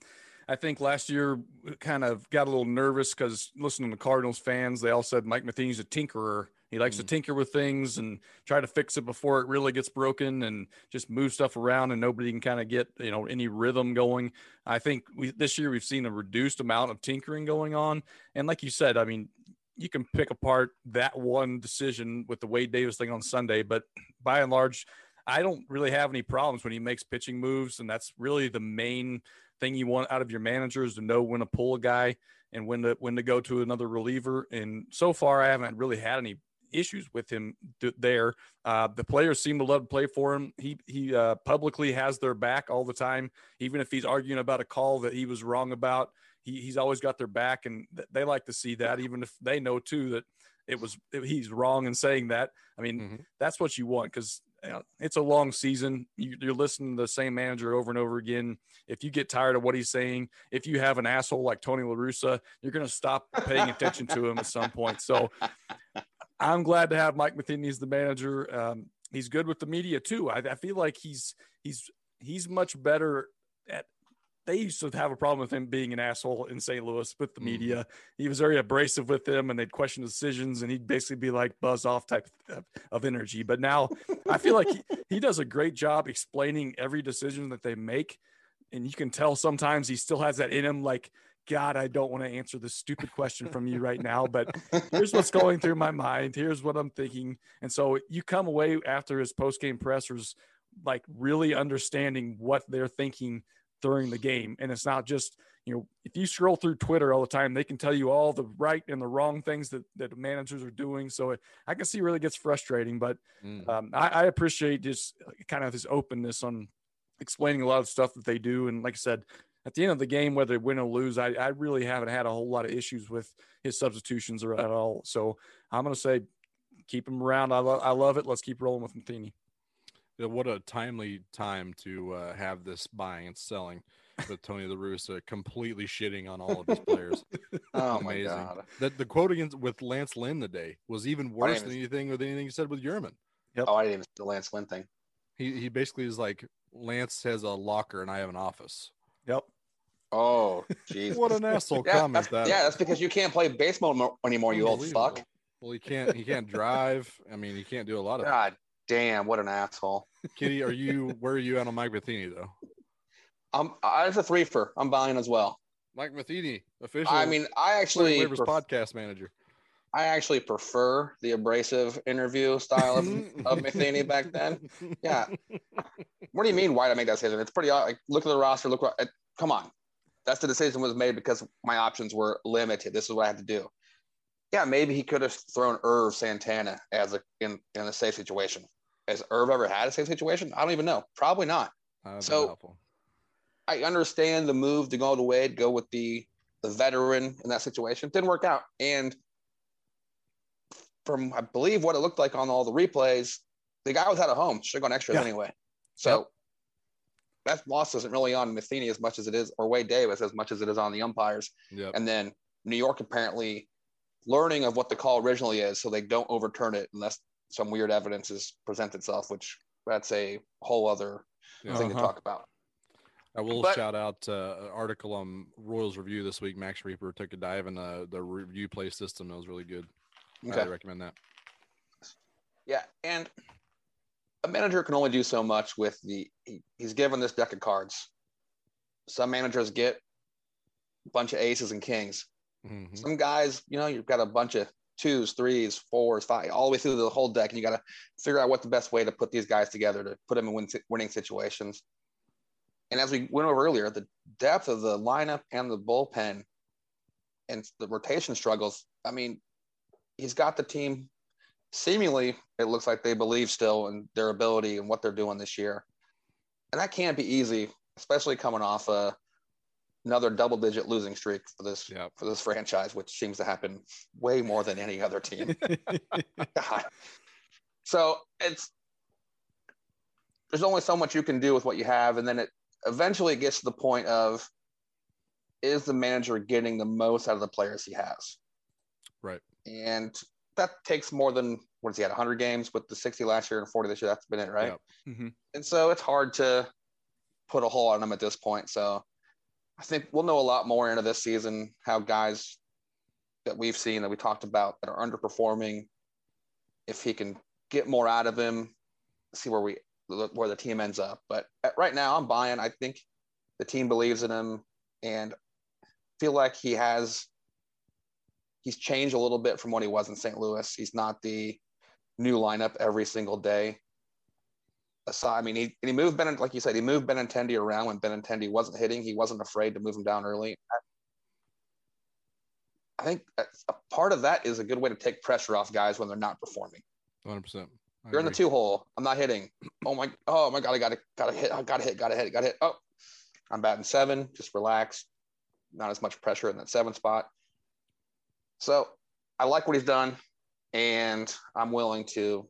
I think last year kind of got a little nervous because listening to Cardinals fans, they all said Mike Matheny's a tinkerer. He likes to mm. tinker with things and try to fix it before it really gets broken and just move stuff around and nobody can kind of get, you know, any rhythm going. I think we this year we've seen a reduced amount of tinkering going on. And like you said, I mean, you can pick apart that one decision with the Wade Davis thing on Sunday, but by and large, I don't really have any problems when he makes pitching moves, and that's really the main thing you want out of your manager is to know when to pull a guy and when to when to go to another reliever. And so far, I haven't really had any issues with him th- there. Uh, the players seem to love to play for him. He he uh, publicly has their back all the time, even if he's arguing about a call that he was wrong about. He, he's always got their back, and th- they like to see that, even if they know too that it was he's wrong in saying that. I mean, Mhm. that's what you want because you know, it's a long season. You, you're listening to the same manager over and over again. If you get tired of what he's saying, if you have an asshole like Tony La Russa, you're going to stop paying attention to him at some point. So I'm glad to have Mike Matheny as the manager. Um, he's good with the media too. I, I feel like he's he's he's much better at. They used to have a problem with him being an asshole in St. Louis with the Mhm. media. He was very abrasive with them, and they'd question decisions, and he'd basically be like buzz off type of, of energy. But now I feel like he, he does a great job explaining every decision that they make, and you can tell sometimes he still has that in him. Like, God, I don't want to answer this stupid question from you right now, but here's what's going through my mind. Here's what I'm thinking. And so you come away after his post game pressers, like really understanding what they're thinking during the game. And it's not just, you know, if you scroll through Twitter all the time, they can tell you all the right and the wrong things that that managers are doing. So it, I can see really gets frustrating, but Mm. um, I, I appreciate just kind of his openness on explaining a lot of stuff that they do. And like I said, at the end of the game, whether they win or lose, I, I really haven't had a whole lot of issues with his substitutions or at all. So I'm going to say keep him around. I, lo- I love it. Let's keep rolling with Matheny. Yeah, what a timely time to uh, have this buying and selling with Tony La Russa completely shitting on all of his players. Oh my god. The, the quote against with Lance Lynn today was even worse even- than anything with anything he said with Yermin. Oh, I didn't even see the Lance Lynn thing. He he basically is like Lance has a locker and I have an office. Yep. Oh, jeez. What an asshole yeah, comment that. yeah, that's because you can't play baseball mo- anymore, you old fuck. Well, he can't he can't drive. I mean, he can't do a lot of. God damn, what an asshole. Kitty, are you where are you at on Mike Matheny though? I'm I, it's a three for I'm buying as well. Mike Matheny, official. I mean, I actually actually pref- podcast manager. I actually prefer the abrasive interview style of, of Matheny back then. Yeah. What do you mean? Why did I make that decision? It's pretty. Like, look at the roster. Look what. Come on. That's the decision was made because my options were limited. This is what I had to do. Yeah, maybe he could have thrown Erv Santana as a in, in a safe situation. Has Erv ever had a safe situation? I don't even know. Probably not. So-. I understand the move to go to Wade, go with the the veteran in that situation. Didn't work out. And from I believe what it looked like on all the replays, the guy was out of home. Should have gone extras Yeah. anyway. So that loss isn't really on Matheny as much as it is, or Wade Davis as much as it is on the umpires. Yep. And then New York apparently learning of what the call originally is, so they don't overturn it unless some weird evidence is present itself, which that's a whole other Yeah. thing to Uh-huh. talk about. I will But- shout out uh, an article on Royals Review this week. Max Rieper took a dive in the, the review play system. It was really good. I Okay. recommend that. Yeah, and a manager can only do so much with the. He, he's given this deck of cards. Some managers get a bunch of aces and kings. Mhm. Some guys, you know, you've got a bunch of twos, threes, fours, five, all the way through the whole deck, and you got to figure out what the best way to put these guys together to put them in win, winning situations. And as we went over earlier, the depth of the lineup and the bullpen and the rotation struggles. I mean, he's got the team seemingly it looks like they believe still in their ability and what they're doing this year. And that can't be easy, especially coming off a, another double digit losing streak for this Yep. for this franchise, which seems to happen way more than any other team. So it's there's only so much you can do with what you have, and then it eventually gets to the point of is the manager getting the most out of the players he has? Right. And that takes more than what is he had 100 games with the 60 last year and 40 this year. That's been it, right? Yep. Mhm. And so it's hard to put a hole on him at this point. So I think we'll know a lot more into this season how guys that we've seen that we talked about that are underperforming, if he can get more out of him, see where we where the team ends up. But at- right now, I'm buying. I think the team believes in him, and feel like he has he's changed a little bit from what he was in St. Louis. He's not the new lineup every single day. Aside, I mean, he he moved Ben, like you said, he moved Benintendi around when Benintendi wasn't hitting. He wasn't afraid to move him down early. I think a part of that is a good way to take pressure off guys when they're not performing. 100%. I You're in the two hole. I'm not hitting. Oh my, oh my god, I got to, got to hit. I got to hit. Got to hit. Got to hit. Oh, I'm batting seven. Just relax. Not as much pressure in that seven spot. So I like what he's done, and I'm willing to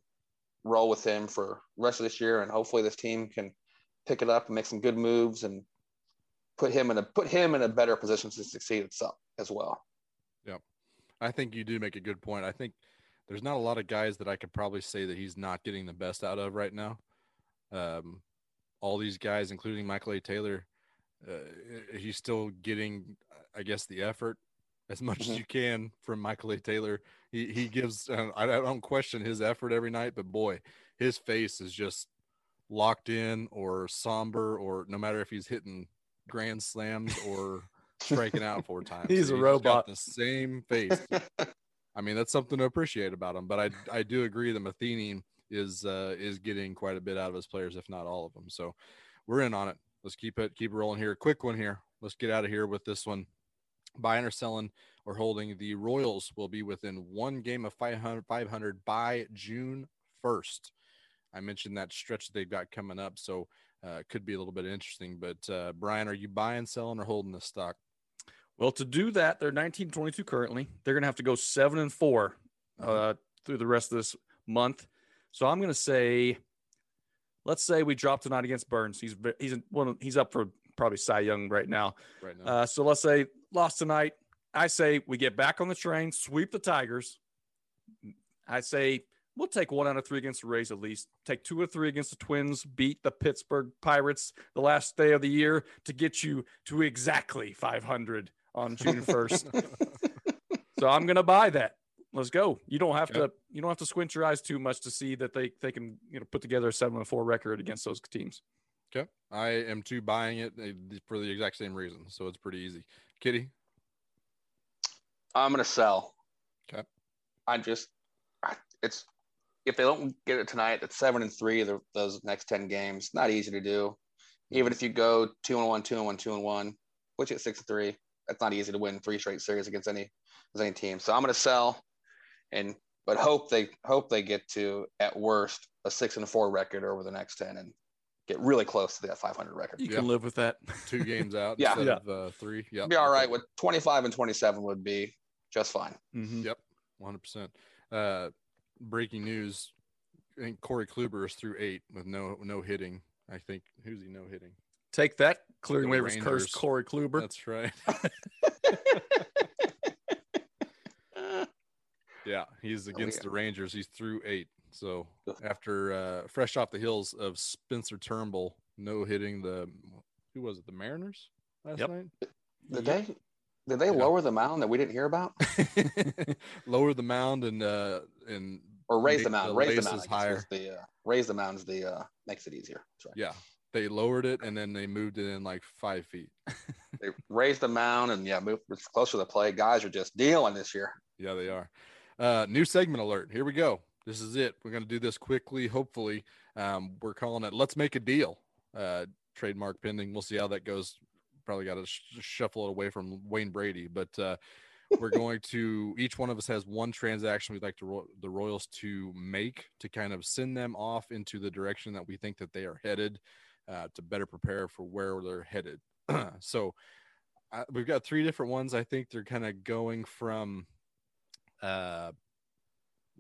roll with him for rest of this year, and hopefully this team can pick it up and make some good moves and put him in a put him in a better position to succeed itself as well. Yeah, I think you do make a good point. I think there's not a lot of guys that I could probably say that he's not getting the best out of right now. Um, all these guys, including Michael A. Taylor, uh, he's still getting, I guess, the effort as much as Mhm. you can from Michael A. Taylor. He he gives. Uh, I, I don't question his effort every night, but boy, his face is just locked in or somber, or no matter if he's hitting grand slams or striking out four times. He's a got robot. the same face. I mean, that's something to appreciate about him. But I I do agree that Matheny is uh, is getting quite a bit out of his players, if not all of them. So we're in on it. Let's keep it keep it rolling here. Quick one here. let's get out of here with this one. Buying or selling or holding the Royals will be within one game of 500, 500 by June 1st. I mentioned that stretch that they've got coming up, so uh, could be a little bit interesting. But uh, Brian, are you buying, selling, or holding the stock? Well, to do that, they're 1922 currently. They're going to have to go seven and four uh, through the rest of this month. So I'm going to say, let's say we drop tonight against Burnes. He's he's one he's up for probably Cy Young right now. Right now, Uh, so let's say lost tonight. I say we get back on the train, sweep the Tigers. I say we'll take one out of three against the Rays at least. Take two or three against the Twins. Beat the Pittsburgh Pirates the last day of the year to get you to exactly 500 on June 1st. so I'm gonna buy that. Let's go. You don't have Yep. to. You don't have to squint your eyes too much to see that they they can you know put together a seven and four record against those teams. Okay. I am too buying it uh, for the exact same reason, so it's pretty easy. Kitty, I'm gonna sell. Okay. I just, it's if they don't get it tonight, it's seven and three. The, those next ten games, not easy to do. Even if you go two and one, two and one, two and one, which at six and three, that's not easy to win three straight series against any against any team. So I'm gonna sell, and but hope they hope they get to at worst a six and four record over the next ten and get really close to that 500 record. You Yeah. can live with that. two games out Yeah. instead Yeah. of uh, three. Yeah, Be all right with 25 and 27 would be just fine. Mhm. Yep, one hundred percent. Uh, breaking news: I think Corey Kluber is through eight with no no hitting. I think who's he no hitting? Take that, clearing The waivers Rangers. curse Corey Kluber. That's right. yeah, he's against yeah. the Rangers. He's through eight. So after uh, fresh off the heels of Spencer Turnbull no hitting the who was it the Mariners last Yep. night? Did they did they Yeah. lower the mound that we didn't hear about? Lower the mound and uh and Or raise the mound? the raise the mound. I guess, higher. was The uh, raise the mound is the uh, makes it easier. Sorry. yeah they lowered it and then they moved it in like five feet. They raised the mound and yeah, move it's closer to the play. Guys are just dealing this year. Yeah, they are. Uh, new segment alert. Here we go. This is it. We're going to do this quickly. Hopefully, um, we're calling it "Let's Make a Deal." Uh, trademark pending. We'll see how that goes. Probably got to sh- shuffle it away from Wayne Brady, but uh, we're going to. Each one of us has one transaction we'd like to ro- the Royals to make to kind of send them off into the direction that we think that they are headed uh, to better prepare for where they're headed. so uh, we've got three different ones. I think they're kind of going from uh,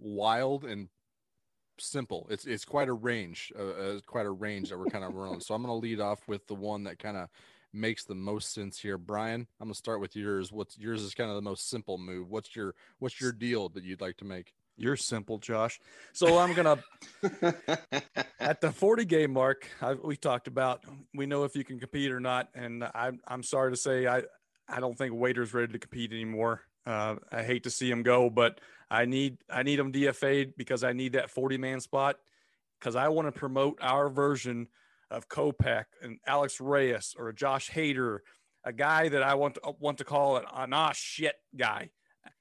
wild and simple. It's it's quite a range, uh, uh, quite a range that we're kind of running. So I'm going to lead off with the one that kind of makes the most sense here. Brian, I'm going to start with yours. What's yours is kind of the most simple move. What's your what's your deal that you'd like to make? You're simple, Josh. So I'm gonna at the 40 game mark. I, we talked about we know if you can compete or not, and I'm I'm sorry to say I I don't think Waiter's ready to compete anymore. Uh, I hate to see him go, but I need I need him DFA'd because I need that 40 man spot because I want to promote our version of Kopech and Alex Reyes or Josh Hader, a guy that I want to want to call an, an ah shit guy.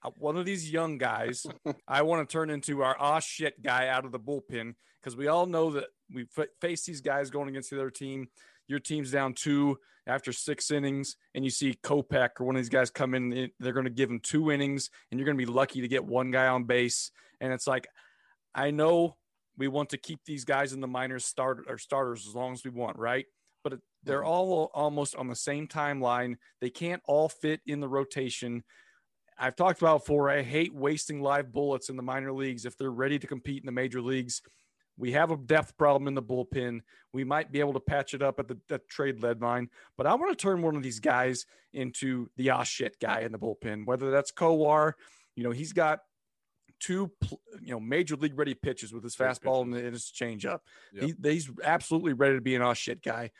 Uh, One of these young guys I want to turn into our ah shit guy out of the bullpen because we all know that we f- face these guys going against the other team. Your team's down two after six innings, and you see Kopech or one of these guys come in. They're going to give him two innings, and you're going to be lucky to get one guy on base. And it's like, I know we want to keep these guys in the minors start or starters as long as we want, right? But they're mm-hmm. all almost on the same timeline. They can't all fit in the rotation. I've talked about before. I hate wasting live bullets in the minor leagues if they're ready to compete in the major leagues. We have a depth problem in the bullpen. We might be able to patch it up at the, the trade deadline, but I want to turn one of these guys into the ah shit guy in the bullpen. Whether that's Kowar, you know, he's got two you know major league ready pitches with his fastball and his changeup. Yep. He, he's absolutely ready to be an ah shit guy.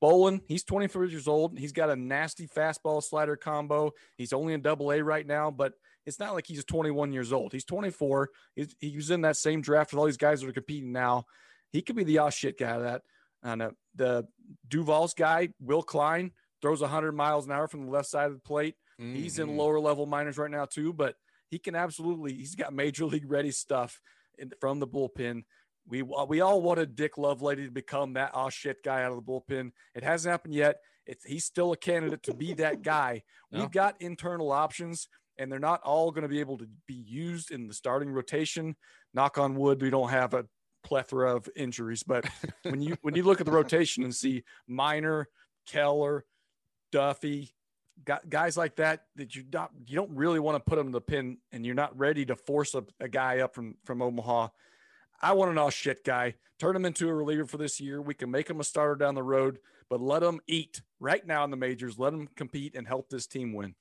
Bowlan, he's 24 years old. He's got a nasty fastball slider combo. He's only in double A right now, but it's not like he's 21 years old. He's 24. He's, he was in that same draft with all these guys that are competing now. He could be the ah shit guy of that. And uh, the Duval's guy, Will Klein, throws 100 miles an hour from the left side of the plate. He's in Mhm. lower level minors right now too, but he can absolutely. He's got major league ready stuff in, from the bullpen. We we all wanted Dick Lovelady to become that oh shit guy out of the bullpen. It hasn't happened yet. It's, he's still a candidate to be that guy. No. We've got internal options, and they're not all going to be able to be used in the starting rotation. Knock on wood, we don't have a plethora of injuries. But when you when you look at the rotation and see Minor, Keller, Duffy, guys like that that you not you don't really want to put them in the pin, and you're not ready to force a, a guy up from from Omaha. I want an all shit guy. Turn him into a reliever for this year. We can make him a starter down the road, but let him eat right now in the majors. Let him compete and help this team win.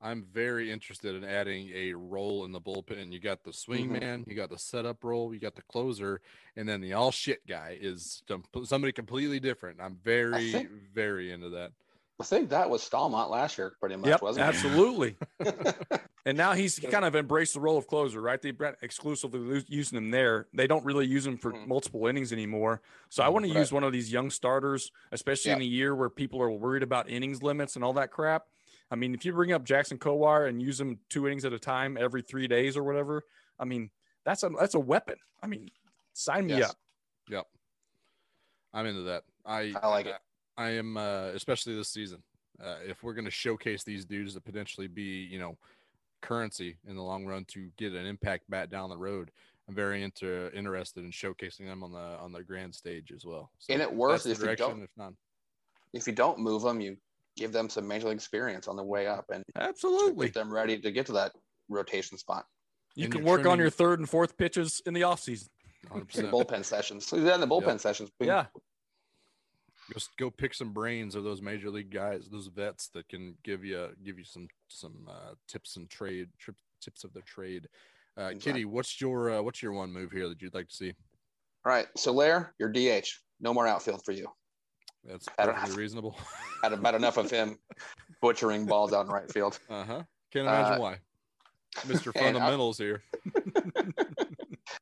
I'm very interested in adding a role in the bullpen. You got the swing Mhm. man, you got the setup role, you got the closer, and then the all shit guy is somebody completely different. I'm very, think- very into that. I think that was Staumont last year, pretty much, Yep, wasn't it? absolutely. and now he's kind of embraced the role of closer, right? They've been exclusively using him there. They don't really use him for Mhm. multiple innings anymore. So I want to Right. use one of these young starters, especially in a year where people are worried about innings limits and all that crap. I mean, if you bring up Jackson Kowar and use him two innings at a time every three days or whatever, I mean, that's a that's a weapon. I mean, sign me Yes. up. Yep. I'm into that. I I like it. I am uh, especially this season. Uh, if we're going to showcase these dudes to potentially be, you know, currency in the long run to get an impact bat down the road, I'm very into interested in showcasing them on the on the grand stage as well. So And it works that's the if you don't- if not. If you don't move them, you give them some major league experience on the way up and Absolutely. get them ready to get to that rotation spot. You And can you're work on your third and fourth pitches in the offseason. 100%. The bullpen sessions. So then the bullpen Yep. sessions. we- Yeah. Just go pick some brains of those major league guys, those vets that can give you give you some some uh, tips and trade trip, tips of the trade. Uh, Exactly. Kitty, what's your uh, what's your one move here that you'd like to see? All right. Soler, your DH. No more outfield for you. That's perfectly reasonable. Had about enough of him butchering balls out in right field. Uh huh. Can't imagine Uh, why. Mr. Fundamentals here.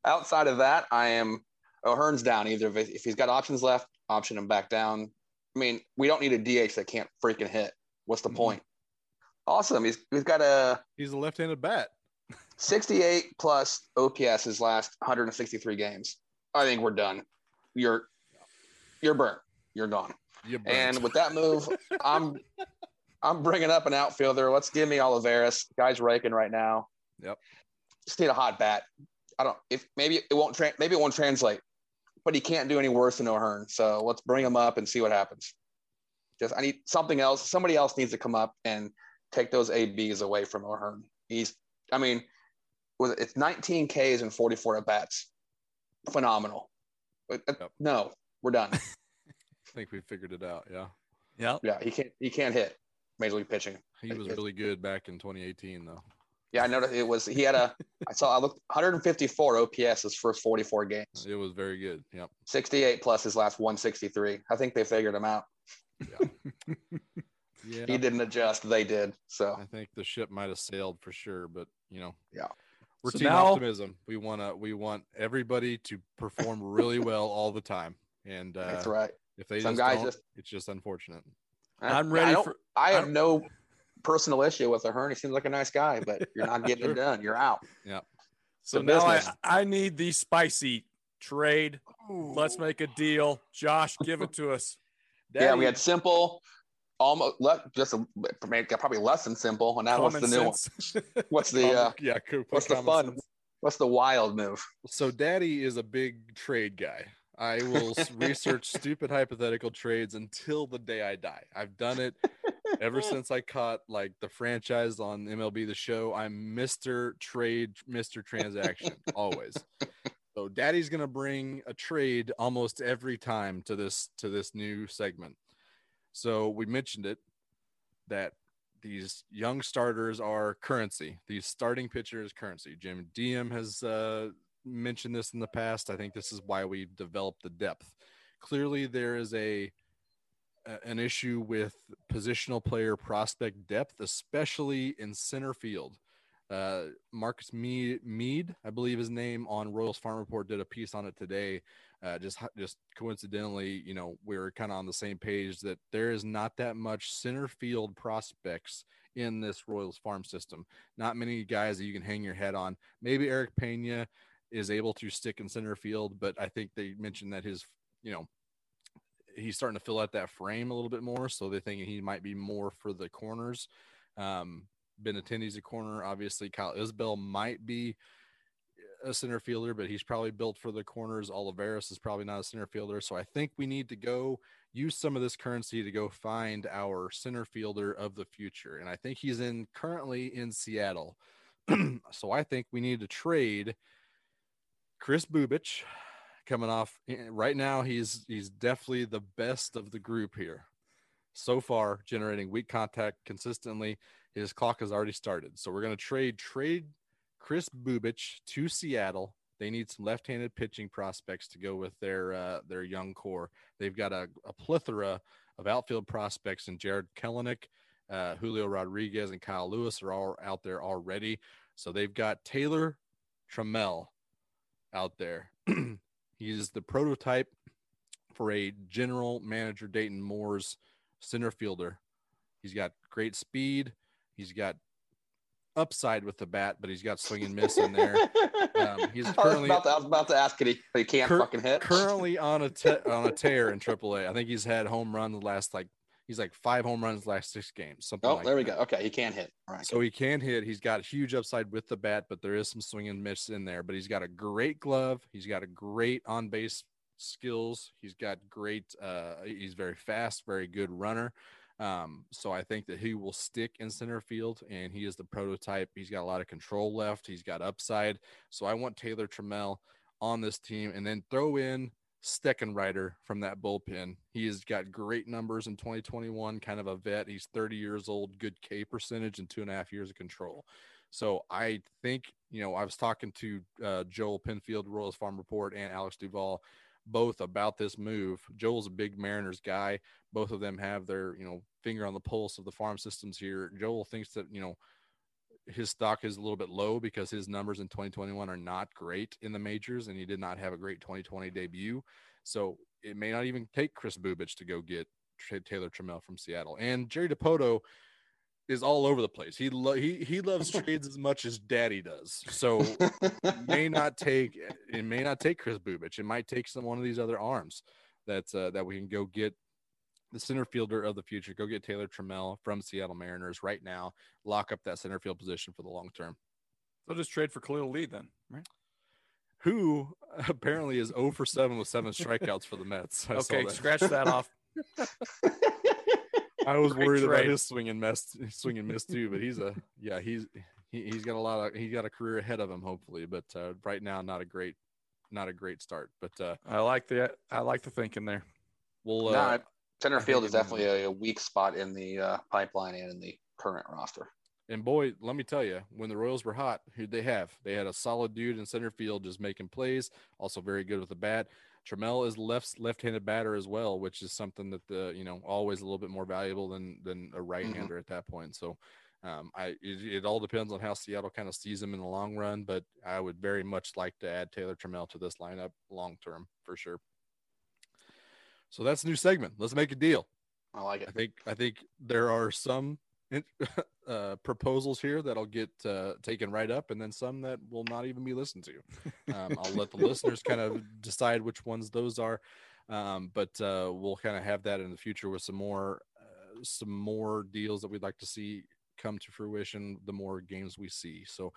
Outside of that, I am O'Hearn's down. Either if, if he's got options left, option him back down. I mean, we don't need a DH that can't freaking hit. What's the Mhm. point? Awesome. He's he's got a He's a left-handed bat. 68 plus OPS his last 163 games. I think we're done. You're you're burnt. You're gone. You And with that move, I'm I'm bringing up an outfielder. Let's give me Olivares. Guy's raking right now. Yep. Just need a hot bat. I don't. If maybe it won't. Tra- maybe it won't translate. But he can't do any worse than O'Hearn. So let's bring him up and see what happens. Just I need something else. Somebody else needs to come up and take those ABs away from O'Hearn. He's. I mean, it's 19 Ks and 44 at bats. Phenomenal. But, uh, Yep. No, we're done. I think we figured it out. Yeah, Yeah. Yeah, he can't. He can't hit major league pitching. he was really good back in 2018, though. Yeah, I noticed it was. He had a. I saw. I looked 154 OPS his first 44 games. It was very good. Yep. 68 plus his last 163. I think they figured him out. Yeah. He didn't adjust. They did. So I think the ship might have sailed for sure, but you know, Yeah. we're So team now- optimism. We want to, we want everybody to perform really well all the time, and uh, that's right. If they Some just guys don't, just- it's just unfortunate. I'm ready don't- for. I have I'm- no personal issue with O'Hearn. He seems like a nice guy, but you're not getting Sure. it done. You're out. Yeah. So now I, business. I need the spicy trade. Let's make a deal. Josh, give it to us. Yeah, we had simple, almost le- just a, probably less than simple. And now what's the Common new one? What's the uh, yeah, cool. what's the fun? sense. What's the wild move? So, Daddy is a big trade guy. I will research stupid hypothetical trades until the day I die. I've done it ever since I caught like the franchise on MLB The Show. I'm Mr. Trade, Mr. Transaction, always. So, Daddy's gonna bring a trade almost every time to this to this new segment. So, we mentioned it that these young starters are currency. These starting pitchers currency. Jim Diem has uh, mentioned this in the past. I think this is why we developed the depth. Clearly, there is a an issue with positional player prospect depth, especially in center field. Uh, Marcus Mead, Mead, I believe his name on Royals Farm Report did a piece on it today. Uh, just just coincidentally, you know, we are kind of on the same page that there is not that much center field prospects in this Royals farm system. Not many guys that you can hang your head on. Maybe Erick Peña is able to stick in center field, but I think they mentioned that his, you know, he's starting to fill out that frame a little bit more. So they think he might be more for the corners. Um, Benintendi's a corner. Obviously, Kyle Isbel might be a center fielder, but he's probably built for the corners. Olivares is probably not a center fielder. So I think we need to go use some of this currency to go find our center fielder of the future. And I think he's in currently in Seattle. so I think we need to trade Kris Bubic coming off eh, right now. He's he's definitely the best of the group here so far, generating weak contact consistently. His clock has already started, so we're going to trade trade Kris Bubic to Seattle. They need some left-handed pitching prospects to go with their uh, their young core. They've got a, a plethora of outfield prospects, and Jarred Kelenic, uh, Julio Rodriguez, and Kyle Lewis are all out there already. So they've got Taylor Trammell out there. He's the prototype for a general manager Dayton Moore's center fielder. He's got great speed. He's got upside with the bat, but he's got swing and miss in there. Um, he's currently I was, about to, I was about to ask it, but he can't cur- fucking hit. currently on a te- on a tear in AAA. I think he's had home run the last like he's like five home runs last six games. Something. oh, like there we that. go. Okay, he can hit. All right. So he can hit. He's got huge upside with the bat, but there is some swing and miss in there. But he's got a great glove. He's got a great on base skills. He's got great. Uh, he's very fast, very good runner. Um, so I think that he will stick in center field, and he is the prototype. He's got a lot of control left. He's got upside. So I want Taylor Trammell on this team, and then throw in Steckenrider from that bullpen. He has got great numbers in 2021, kind of a vet. He's 30 years old, good K percentage, and two and a half years of control. So I think, you know, I was talking to uh, Joel Penfield, Royals Farm Report, and Alex Duvall both about this move. Joel's a big Mariners guy. Both of them have their, you know, finger on the pulse of the farm systems here. Joel thinks that, you know, his stock is a little bit low because his numbers in 2021 are not great in the majors and he did not have a great 2020 debut. So it may not even take Kris Bubic to go get Taylor Trammell from Seattle. And Jerry Dipoto is all over the place. He lo- he he loves trades as much as Daddy does. So may not take it may not take Kris Bubic. It might take some one of these other arms that uh, that we can go get the center fielder of the future. Go get Taylor Trammell from Seattle Mariners right now. Lock up that center field position for the long term. So just trade for Khalil Lee then, right? Who apparently is 0 for 7 with seven strikeouts for the Mets. I saw Okay, that. scratch that off. I was Great worried about his swing and miss, swing and miss too. But he's a yeah, he's he, he's got a lot of he's got a career ahead of him hopefully. But uh, right now, not a great not a great start. But uh, I like the I like the thinking there. we'll No, uh, center field is definitely a, a weak spot in the uh, pipeline and in the current roster. And boy, let me tell you, when the Royals were hot, who'd they have? They had a solid dude in center field just making plays, also very good with the bat. Trammell is left left-handed batter as well, which is something that the you know always a little bit more valuable than than a right-hander at that point. So um, I it, it all depends on how Seattle kind of sees him in the long run, but I would very much like to add Taylor Trammell to this lineup long term for sure. So that's a new segment. Let's make a deal. I like it. I think I think there are some uh, proposals here that'll get uh, taken right up, and then some that will not even be listened to. Um, I'll let the listeners kind of decide which ones those are, um, but uh, we'll kind of have that in the future with some more uh, some more deals that we'd like to see come to fruition. The more games we see, so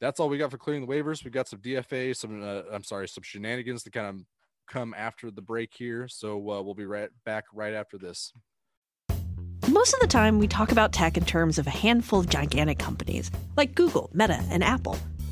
that's all we got for clearing the waivers. We got some DFA, some uh, I'm sorry, some shenanigans to kind of come after the break here. So uh, we'll be right back right after this. Most of the time, we talk about tech in terms of a handful of gigantic companies like Google, Meta, and Apple.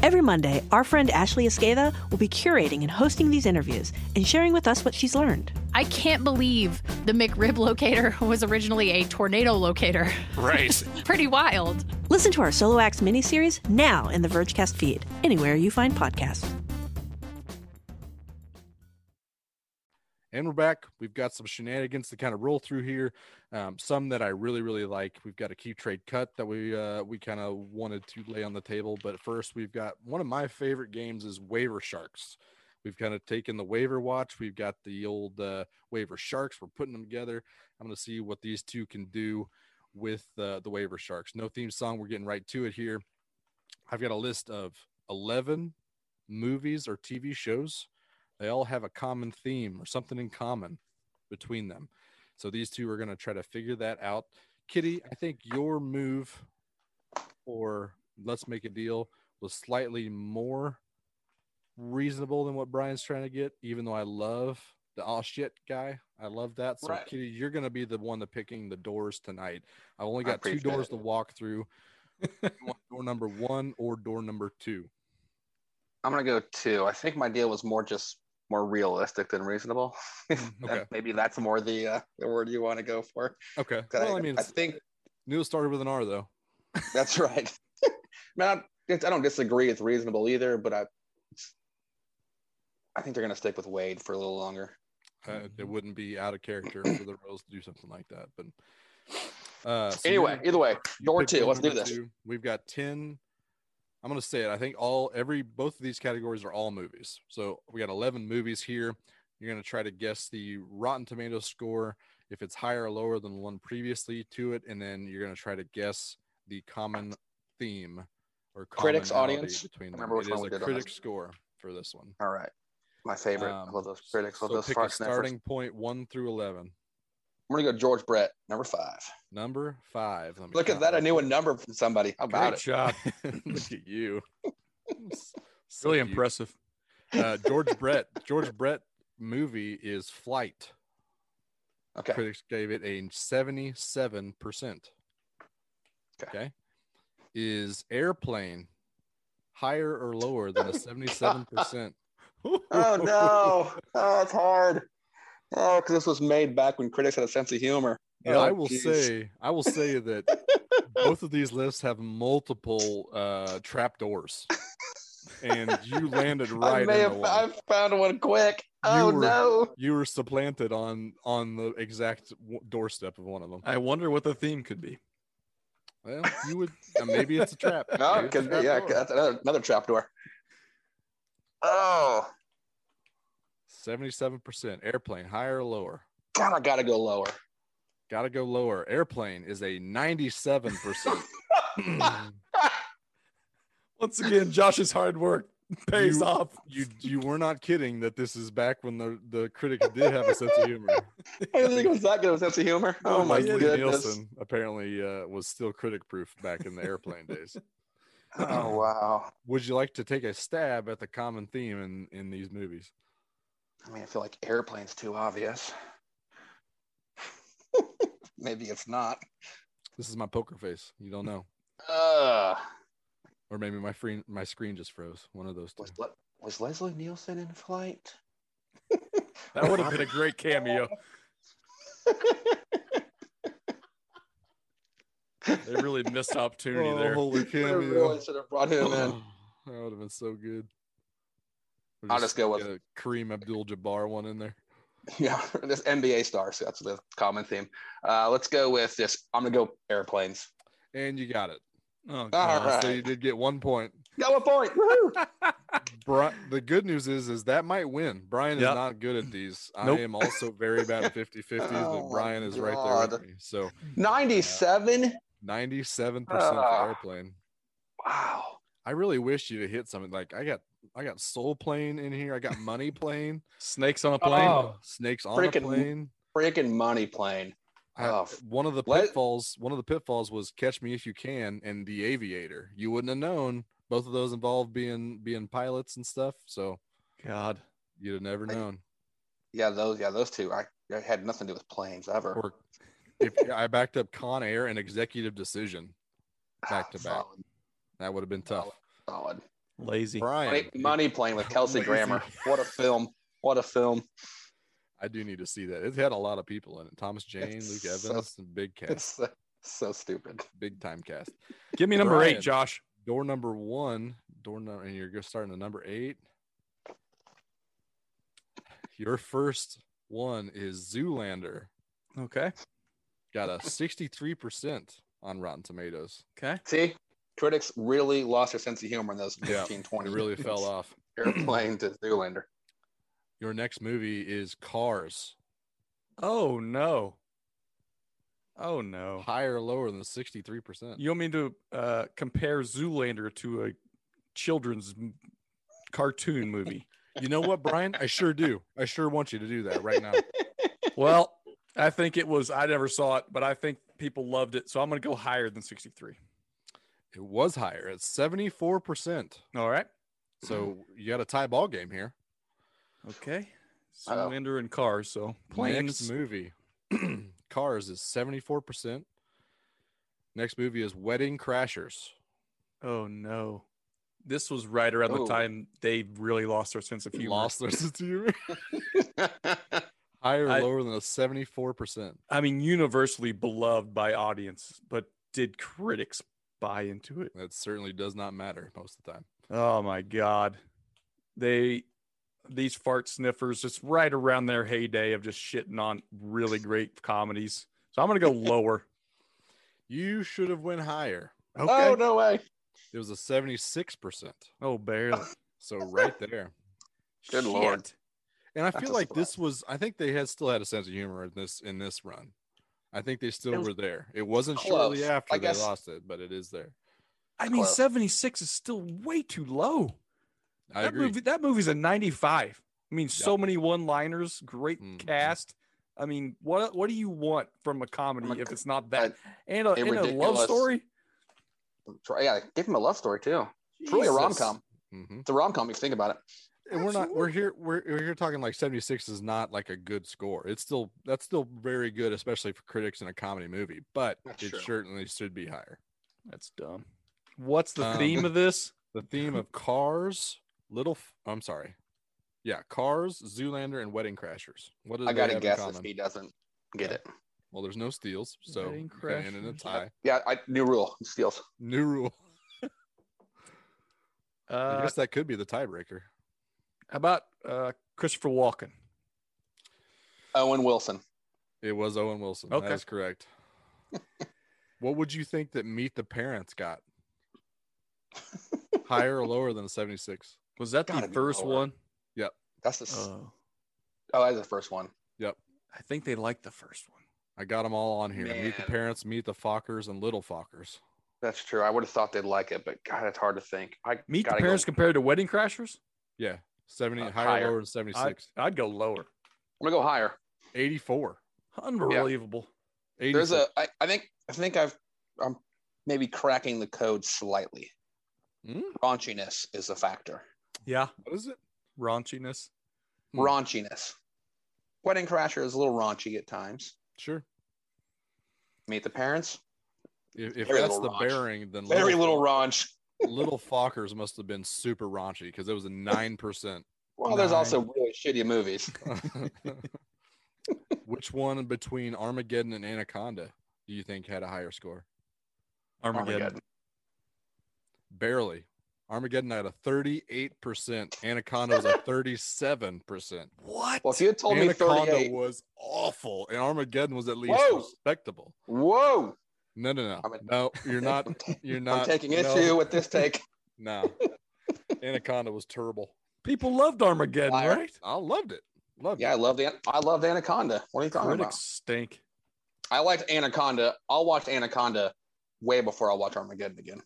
Every Monday, our friend Ashley Esqueda will be curating and hosting these interviews and sharing with us what she's learned. I can't believe the McRib locator was originally a tornado locator. Right. Pretty wild. Listen to our Solo Acts miniseries now in the Vergecast feed, anywhere you find podcasts. And we're back. We've got some shenanigans to kind of roll through here. Um, some that I really, really like. We've got a key trade cut that we uh, we kind of wanted to lay on the table. But first, we've got one of my favorite games is Waiver Sharks. We've kind of taken the waiver watch. We've got the old uh, waiver sharks. We're putting them together. I'm going to see what these two can do with uh, the waiver sharks. No theme song. We're getting right to it here. I've got a list of 11 movies or TV shows. They all have a common theme or something in common between them. So these two are going to try to figure that out. Kitty, I think your move for let's make a deal was slightly more reasonable than what Brian's trying to get, even though I love the all shit guy. I love that. So Right. Kitty, you're gonna be the one to picking the doors tonight. I've only got two doors it. to walk through. Door number one or door number two. I'm gonna go two. I think my deal was more just more realistic than reasonable. okay. Maybe that's more the uh, the word you want to go for. Okay. Well, I mean, I think Neil started with an R though. that's right. Man, I, I don't disagree. It's reasonable either, but I, I think they're gonna stick with Wade for a little longer. Uh, it wouldn't be out of character for the Rose to do something like that. But uh, so Anyway, either way, door two. Let's do this. two. We've got 10. I'm going to say it. I think all, every, both of these categories are all movies. So we got 11 movies here. You're going to try to guess the Rotten Tomatoes score, if it's higher or lower than the one previously to it. And then you're going to try to guess the common theme or Critics, audience? between I them. remember which It one is we a did critic score for this one. All right, my favorite. I Um, love those critics. Love So those pick fart a sniffers. starting point one through 11. I'm gonna go George Brett, number five. Number five. Look at that! I knew a number from somebody. How about Great it? job. Look at you. So really cute. impressive. Uh, George Brett. George Brett movie is Flight. Okay. Critics gave it a 77%. Okay. Okay. Is Airplane higher or lower than a 77%? Oh no! Oh, it's hard. Oh, because this was made back when critics had a sense of humor. And Oh, I will geez. say, I will say that both of these lists have multiple uh, trap doors, and you landed I right may have one. I found one quick. Oh were- no! You were supplanted on on the exact w- doorstep of one of them. I wonder what the theme could be. Well, you would uh, maybe it's a trap. No, Maybe it's could be. Yeah, door. that's another, another trap door. Oh 77% airplane higher or lower God, I gotta go lower. gotta go lower airplane is a 97% Once again, Josh's hard work pays You- off. you you were not kidding that this is back when the the critics did have a sense of humor I didn't think it was that good of a sense of humor. Oh my Leslie goodness! Nielsen apparently uh, was still critic proof back in the airplane days Oh wow! would you like to take a stab at the common theme in in these movies I mean, I feel like airplane's too obvious. Maybe it's not. this is my poker face you don't know Uh, or maybe my screen my screen just froze one of those two was Le- was Leslie Nielsen in flight? That would have been a great cameo. They really missed opportunity Oh, there. holy I cameo really should have brought him in. that would have been so good. Or I'll just go with- get a Kareem Abdul-Jabbar one in there. Yeah, this NBA stars. That's the common theme. Uh, let's go with this. I'm gonna go airplanes. And you got it. Oh, All God. right. So you did get one point. Got one point. Woohoo! Bri- the good news is is that might win. Brian is not good at these. Nope. I am also very bad at 50-50s, Oh but Brian my is right there with me. So 97. 97% Ah. for airplane. Wow. I really wish you to hit something like I got I got soul plane in here. I got money plane, Snakes on a oh. plane. Oh, snakes on Freaking a plane. freaking money plane. I- Oh, one of the let- pitfalls one of the pitfalls was catch me if you can and the aviator you wouldn't have known both of those involved being being pilots and stuff so God. you'd have never I- known Yeah, those. Yeah, those two. I, I had nothing to do with planes ever. or if i backed up con air and executive decision back to back that would have been tough Solid. Lazy. brian Money, money plane with Kelsey Lazy. Grammer. What a film. What a film. i do need to see that it had a lot of people in it thomas jane It's luke evans and big cast It's so, so stupid. big time cast Give me number Brian. eight, Josh. door number one door number and you're starting at number eight your first one is Zoolander. Okay. Got a 63% on Rotten Tomatoes. Okay. See, critics really lost their sense of humor in those 15, Yeah, 20 it really minutes. fell off. Airplane to Zoolander. Your next movie is Cars. Oh no. Oh no. Higher or lower than the 63%? You want me to uh, compare Zoolander to a children's cartoon movie? You know what, Brian? I sure do. I sure want you to do that right now. well, I think it was. I never saw it, but I think people loved it, so I'm going to go higher than 63. It was higher at 74%. All right. So you got a tie ball game here. Okay. Uh-oh. Zoolander and Cars. So planes. Next movie, Cars is 74%. Next movie is Wedding Crashers. Oh no. This was right around the Oh. time they really lost their sense of humor. Lost their sense of humor. Higher or I- lower than a 74%. I mean, universally beloved by audience, but did critics buy into it? That certainly does not matter most of the time. Oh my god. They these fart sniffers just right around their heyday of just shitting on really great comedies. So I'm gonna go lower. You should have went higher. Okay. Oh, no way. It was a 76%. Oh, barely. So right there. Good lord. And I That's feel a like this was I think they had still had a sense of humor in this in this run. I think they still was were there. It wasn't shortly after I they guess- lost it, but it is there. I mean, Close. 76 is still way too low. I that agree. movie that movie's a 95. I mean, so many one-liners, great Mhm. cast. I mean, what what do you want from a comedy From a- if it's not that? and a, a and a love ridiculous- story? Try- Yeah, give him a love story too. It's really a rom Jesus. com. Mhm. It's a rom com if you think about it. And we're not we're here we're, we're here talking like 76 is not like a good score. It's still that's still very good, especially for critics in a comedy movie, but That's it true. certainly should be higher. That's dumb. What's the Um, theme of this? The theme of cars, little i'm sorry. Yeah, cars, Zoolander, and Wedding Crashers. What do I gotta guess if he doesn't get Yeah. it. Well, there's no steals, so Wedding you in a tie. Yeah, I new rule steals. New rule. I Uh, guess that could be the tiebreaker. How about uh, Christopher Walken? Owen Wilson. It was Owen Wilson. Okay. That is correct. what would you think that Meet the Parents got? Higher or lower than a 76? Was that the Gotta be first lower. one? Yep. That's the s Oh, oh, that's the first one. Yep. I think they liked the first one. I got them all on here. Meet the Parents, Meet the Fockers, and Little Fockers. That's true. I would have thought they'd like it, but God, it's hard to think. I Meet the Parents Go, compared to Wedding Crashers? Yeah. 70 Uh, higher, higher. lower than 76. I'd go lower. I'm gonna go higher. 84. Unbelievable. 86. There's a. I, I think. I think I've. I'm maybe cracking the code slightly. Hmm? Raunchiness is a factor. Yeah, What is it? raunchiness. Hmm. Raunchiness. Wedding Crasher is a little raunchy at times. Sure. Meet the Parents. If, if that's the raunch. bearing, then Very little Fo- raunch. Little Fockers must have been super raunchy because it was a 9%. Well, there's Nine. also really shitty movies. Which one between Armageddon and Anaconda do you think had a higher score? Armageddon. Armageddon. Barely. Armageddon had a 38%. Anaconda was a 37%. What? Well, if you had told me Anaconda 38, was awful, and Armageddon was at least Whoa. respectable. whoa, No, no, no, I'm a- no. You're not. You're not. I'm taking no, issue with this take. No, Anaconda was terrible. People loved Armageddon, Liar. right? I loved it. Loved Yeah, I love the. I loved Anaconda. What are you talking Critics about? stink. I liked Anaconda. I'll watch Anaconda way before I'll watch Armageddon again.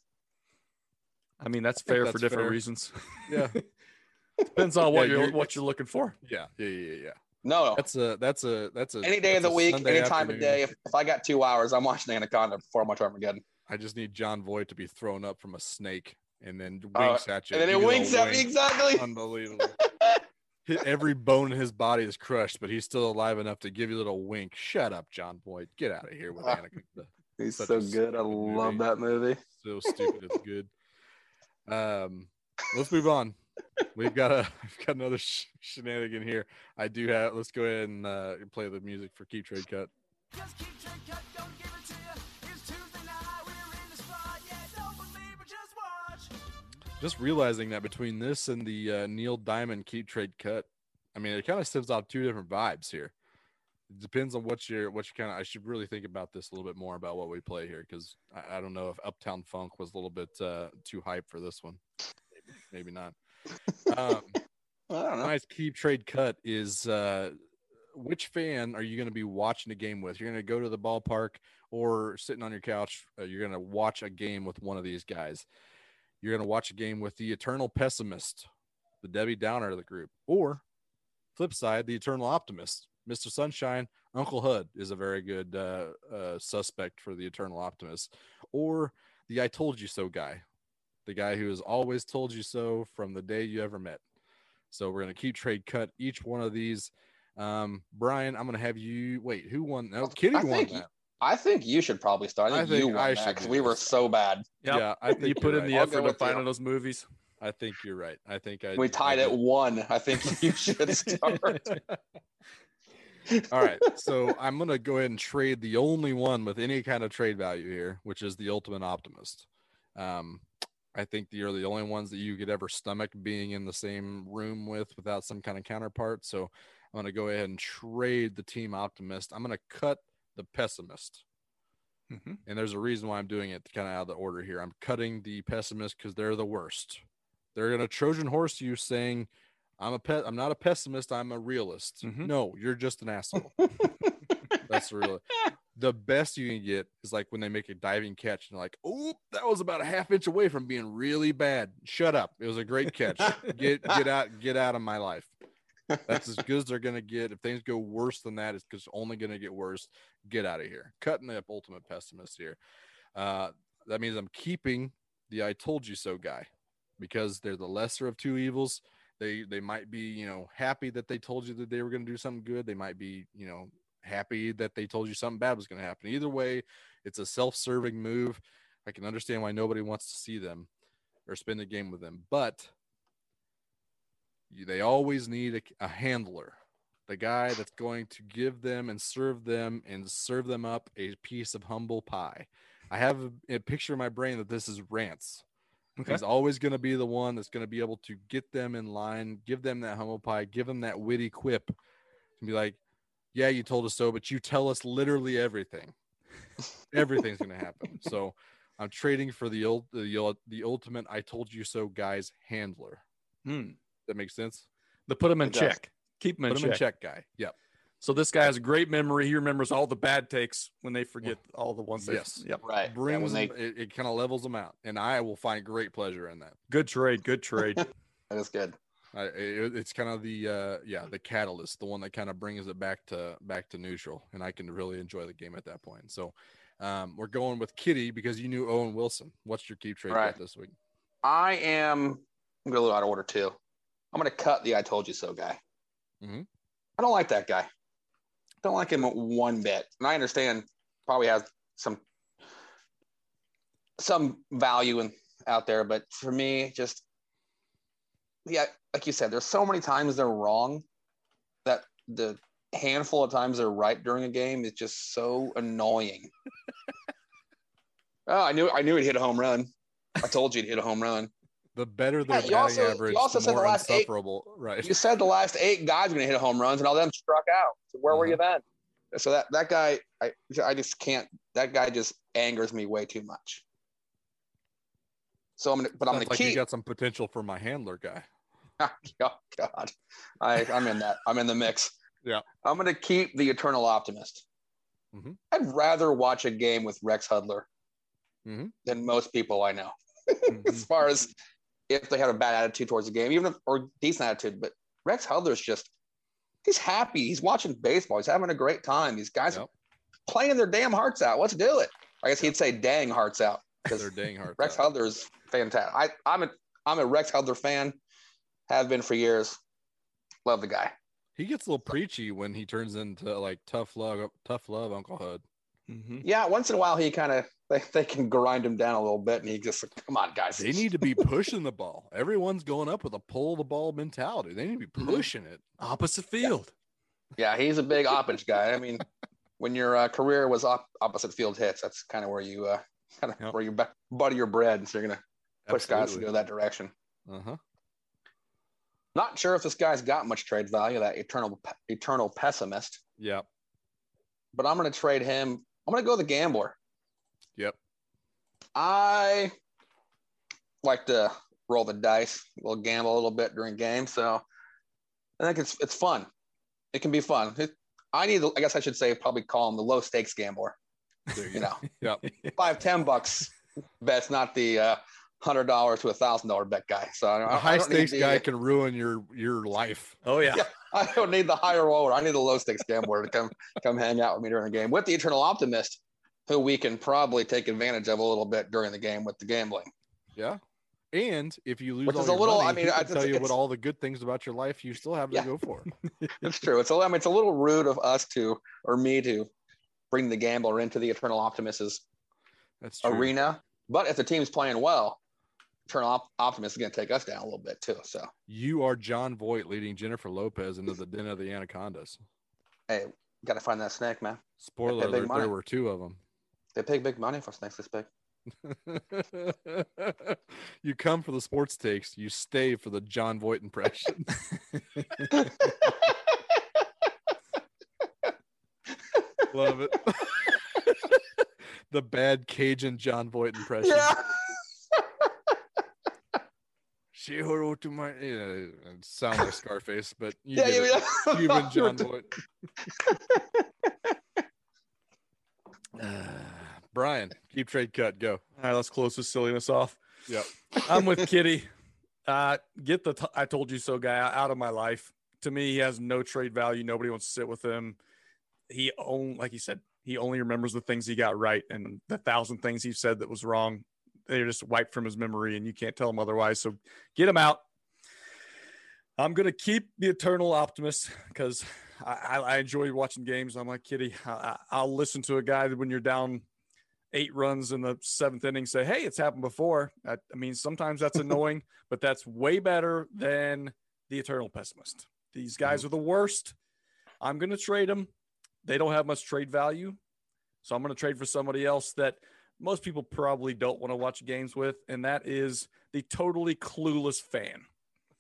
I mean, that's think fair that's for different fair. reasons. Yeah, Depends on what Yeah, you're you're- what you're looking for. yeah, yeah, yeah, yeah. No, no. That's a. That's a. That's a. any day of the week, Sunday any time of day. If, if I got two hours, I'm watching Anaconda before I watch Armageddon. I just need Jon Voight to be thrown up from a snake and then Uh, winks at you. And then it winks at me exactly. Unbelievable. Every bone in his body is crushed, but he's still alive enough to give you a little wink. Shut up, Jon Voight. Get out of here with Ah. Anaconda. He's Such so good. I love movie. that movie. So stupid, it's good. Um, let's move on. We've got a we've got another sh- shenanigan here. I do have. Let's go ahead and uh, play the music for Keep Trade Cut. Just realizing that between this and the uh, Neil Diamond Keep Trade Cut, I mean, it kind of stems off two different vibes here. it depends on what you're what you kind of. I should really think about this a little bit more about what we play here because I, I don't know if Uptown Funk was a little bit uh, too hype for this one. Maybe, maybe not. Um, I don't know. nice keep trade cut is uh, which fan are you going to be watching a game with? You're going to go to the ballpark or sitting on your couch. Uh, you're going to watch a game with one of these guys. You're going to watch a game with the eternal pessimist, the Debbie Downer of the group, or flip side, the eternal optimist, Mr. Sunshine. Uncle Hud is a very good uh, uh, suspect for the eternal optimist, or the I told you so guy, the guy who has always told you so from the day you ever met. So we're going to keep trade cut each one of these. Um, Brian, I'm going to have you wait. Who won? No, Kitty I won think, that. I think you should probably start. I think, I think you won should that because we were so bad. Yep. Yeah, I think you put you're in the right. I'll go effort with of finding you. those movies. I think you're right. I think I We tied I at one. I think you should start. All right. So I'm going to go ahead and trade the only one with any kind of trade value here, which is the Ultimate Optimist. Um, I think you're the only ones that you could ever stomach being in the same room with without some kind of counterpart. So I'm going to go ahead and trade the Team Optimist. I'm going to cut the Pessimist. Mhm. And there's a reason why I'm doing it kind of out of the order here. I'm cutting the Pessimist because they're the worst. They're going to Trojan horse you saying, I'm a pet. I'm not a pessimist. I'm a realist. Mhm. No, you're just an asshole. That's real. The best you can get is like when they make a diving catch and like, oh, that was about a half inch away from being really bad. Shut up. It was a great catch. get get out get out of my life. That's as good as they're gonna get. If things go worse than that, it's just only gonna get worse. Get out of here. Cutting the ultimate pessimist here. Uh, that means I'm keeping the I told you so guy because they're the lesser of two evils. They they might be, you know, happy that they told you that they were to do something good. They might be, you know, happy that they told you something bad was going to happen. Either way, it's a self-serving move. I can understand why nobody wants to see them or spend a game with them, but they always need a, a handler, the guy that's going to give them and serve them and serve them up a piece of humble pie. I have a, a picture in my brain that this is Rance. Okay. He's always going to be the one that's going to be able to get them in line, give them that humble pie, give them that witty quip, and be like, "Yeah, you told us so, but you tell us literally everything. Everything's going to happen." So, I'm trading for the old, the the ultimate "I told you so" guys handler. Hmm. That makes sense. The put him in It does. check. Keep him in Put check. him in check, guy. Yep. So this guy has a great memory. He remembers all the bad takes when they forget all the ones. they- Yes. Yep. Right. Yeah, Brings when they, them, it, it kind of levels them out, and I will find great pleasure in that. Good trade. Good trade. that is good. I, it, it's kind of the uh, yeah the catalyst, the one that kind of brings it back to back to neutral, and I can really enjoy the game at that point. So um, we're going with Kitty because you knew Owen Wilson. What's your keep trade Right. this week? I am I'm going to go a little out of order too. I'm going to cut the I told you so guy. Mm-hmm. I don't like that guy. Don't like him one bit. And I understand probably has some some value in out there, but for me, just yeah, like you said, there's so many times they're wrong that the handful of times they're right during a game is just so annoying. oh, I knew I knew he'd hit a home run. I told you he'd hit a home run. The better Yeah, their you batting also- average, also the said the more last eight- insufferable. Right. You said the last eight guys were going to hit home runs, and all them struck out. So where were mm-hmm. you then? So that that guy, I I just can't. That guy just angers me way too much. So I'm gonna, but I'm Sounds gonna like you got some potential for my handler guy. oh God, I I'm in that. I'm in the mix. Yeah. I'm gonna keep the eternal optimist. Mhm. I'd rather watch a game with Rex Hudler Mhm. than most people I know, Mm-hmm. as far as if they have a bad attitude towards the game, even if or decent attitude. But Rex Hudler's just he's happy. He's watching baseball. He's having a great time. These guys Yep. are playing their damn hearts out. Let's do it. I guess he'd say dang hearts out They're dang hard. Rex Hudler's fantastic. I, I'm a I'm a Rex Hudler fan. Have been for years. Love the guy. He gets a little preachy when he turns into like tough love, tough love, Uncle Hud. Mhm. Yeah, once in a while he kind of they, they can grind him down a little bit, and he just come on, guys. They need to be pushing the ball. Everyone's going up with a pull the ball mentality. They need to be Mhm. pushing it. Opposite field. Yeah, he's a big oppage guy. I mean, when your uh, career was op- opposite field hits, that's kind of where you uh, kind of Yep. where you bu- butter your bread. So you're gonna push guys to go that direction. Uh huh. Not sure if this guy's got much trade value. That eternal eternal pessimist. Yeah. but I'm going to trade him. I'm going to go the gambler. Yep. I like to roll the dice, we'll gamble a little bit during games. So I think it's it's fun. It can be fun. It, I need, I guess I should say, probably call him the low stakes gambler. There You know, Yep. five, ten bucks bet's not the uh, hundred dollars to a thousand dollar bet guy. So I, A I high don't stakes the- guy can ruin your your life. Oh yeah. Yeah, I don't need the higher roller. I need the low stakes gambler to come come hang out with me during the game with the eternal optimist, who we can probably take advantage of a little bit during the game with the gambling. Yeah. And if you lose, Which all is a little- money, I mean, I- tell you what all the good things about your life you still have to Yeah. go for. It's true. It's a, I mean, it's a little rude of us to or me to bring the gambler into the eternal optimist's arena. But if the team's playing well, eternal Op- optimist is going to take us down a little bit too. So You are Jon Voight leading Jennifer Lopez into the den of the anacondas. hey, got to find that snake, man. Spoiler alert: there were two of them. They pay big money for snakes this big. you come for the sports takes, you stay for the Jon Voight impression. Love it. the bad Cajun Jon Voight impression. Yeah. She heard to my yeah, it sound like Scarface, but you Yeah, get yeah, it. yeah. Cuban You were John t- Voight. Uh, Brian, keep trade cut. Go. All right, let's close this silliness off. Yep. I'm with Kitty. Uh, get the t- I told you so guy out of my life. To me, he has no trade value. Nobody wants to sit with him. He only, like he said, he only remembers the things he got right, and the thousand things he said that was wrong, they're just wiped from his memory, and you can't tell him otherwise. So get him out. I'm gonna keep the eternal optimist because I, I, enjoy watching games. I'm like Kitty. I, I- I'll listen to a guy that when you're down eight runs in the seventh inning say, Hey, it's happened before. I, I mean, sometimes that's annoying, but that's way better than the eternal pessimist. These guys mm-hmm. are the worst. I'm going to trade them. They don't have much trade value. So I'm going to trade for somebody else that most people probably don't want to watch games with. And that is the totally clueless fan.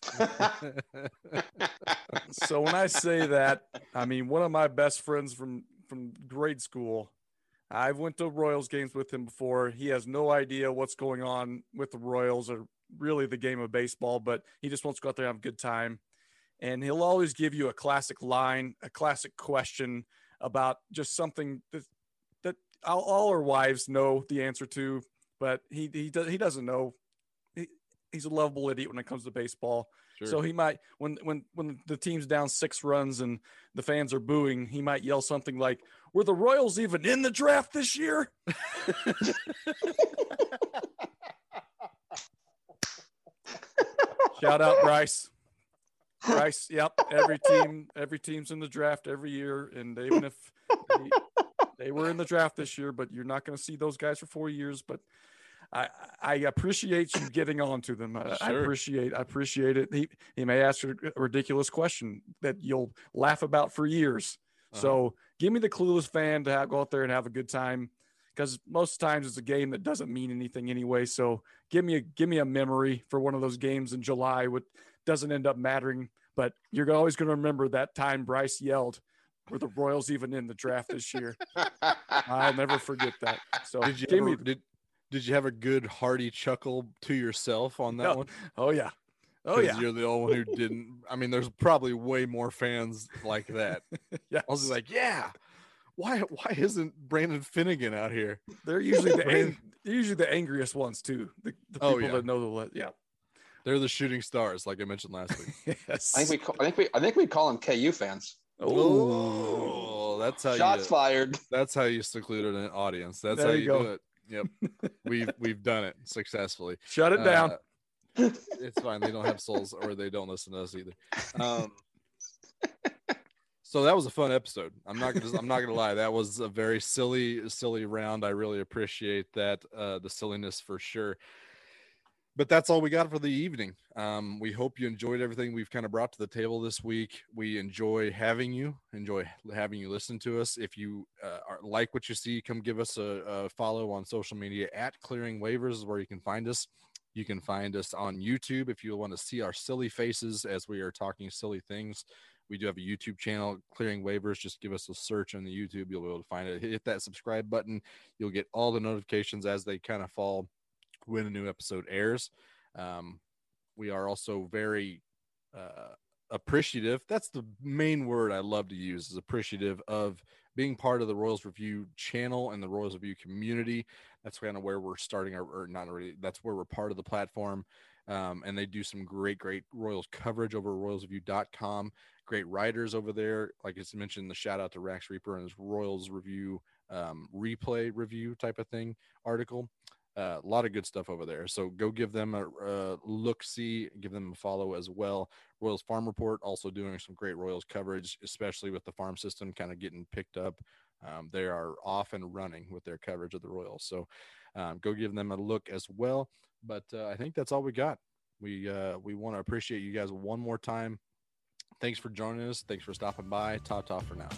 so when I say that, I mean one of my best friends from from grade school. I've went to Royals games with him before. He has no idea what's going on with the Royals or really the game of baseball, but he just wants to go out there and have a good time. And he'll always give you a classic line, a classic question about just something that that all, all our wives know the answer to, but he he does he doesn't know. He, he's a lovable idiot when it comes to baseball. Sure. So he might when when when the team's down six runs and the fans are booing, he might yell something like, "Were the Royals even in the draft this year?" Shout out Bryce. Bryce, yep. Every team, every team's in the draft every year, and even if they, they were in the draft this year, but you're not going to see those guys for four years. But I, I appreciate you getting on to them. I, I appreciate, I appreciate it. He, he may ask a ridiculous question that you'll laugh about for years. So uh-huh. give me the clueless fan to have, go out there and have a good time, because most times it's a game that doesn't mean anything anyway. So give me a give me a memory for one of those games in July, what doesn't end up mattering. But you're always going to remember that time Bryce yelled, "Were the Royals even in the draft this year?" I'll never forget that. So Did you ever, me, did did you have a good hearty chuckle to yourself on that No. one? oh yeah, oh yeah, You're the only one who didn't. I mean, there's probably way more fans like that. yeah. I was just like, yeah. Why why isn't Brandon Finnegan out here? They're usually the ang- usually the angriest ones too. The, the Oh, people yeah. that know the yeah. They're the shooting stars, like I mentioned last week. Yes. I think we call, I think we I think we call them KU fans. Oh, that's how Shots you fired. that's how you secluded an audience. That's There how you you, go. do it. Yep. we've we've done it successfully. Shut it down. Uh, it's fine. They don't have souls or they don't listen to us either. Um so that was a fun episode. I'm not gonna I'm not gonna lie. That was a very silly, silly round. I really appreciate that, uh the silliness for sure. But that's all we got for the evening. Um, we hope you enjoyed everything we've kind of brought to the table this week. We enjoy having you, enjoy having you listen to us. If you uh, are, like what you see, come give us a, a follow on social media at Clearing Waivers, is where you can find us. You can find us on YouTube if you want to see our silly faces as we are talking silly things. We do have a YouTube channel, Clearing Waivers. Just give us a search on the YouTube. You'll be able to find it. Hit that subscribe button. You'll get all the notifications as they kind of fall when a new episode airs. Um, we are also very uh, appreciative. That's the main word I love to use is appreciative of being part of the Royals Review channel and the Royals Review community. That's kind of where we're starting our, or not really, that's where we're part of the platform. Um, and they do some great, great Royals coverage over royalsreview.com. Great writers over there. Like I mentioned, the shout out to Max Rieper and his Royals Review um, replay review type of thing article. Uh, a lot of good stuff over there. So go give them a, a look, see, give them a follow as well. Royals Farm Report also doing some great Royals coverage, especially with the farm system kind of getting picked up. Um, they are off and running with their coverage of the Royals. So um, go give them a look as well. But uh, I think that's all we got. We uh, we want to appreciate you guys one more time. Thanks for joining us. Thanks for stopping by. Ta ta for now.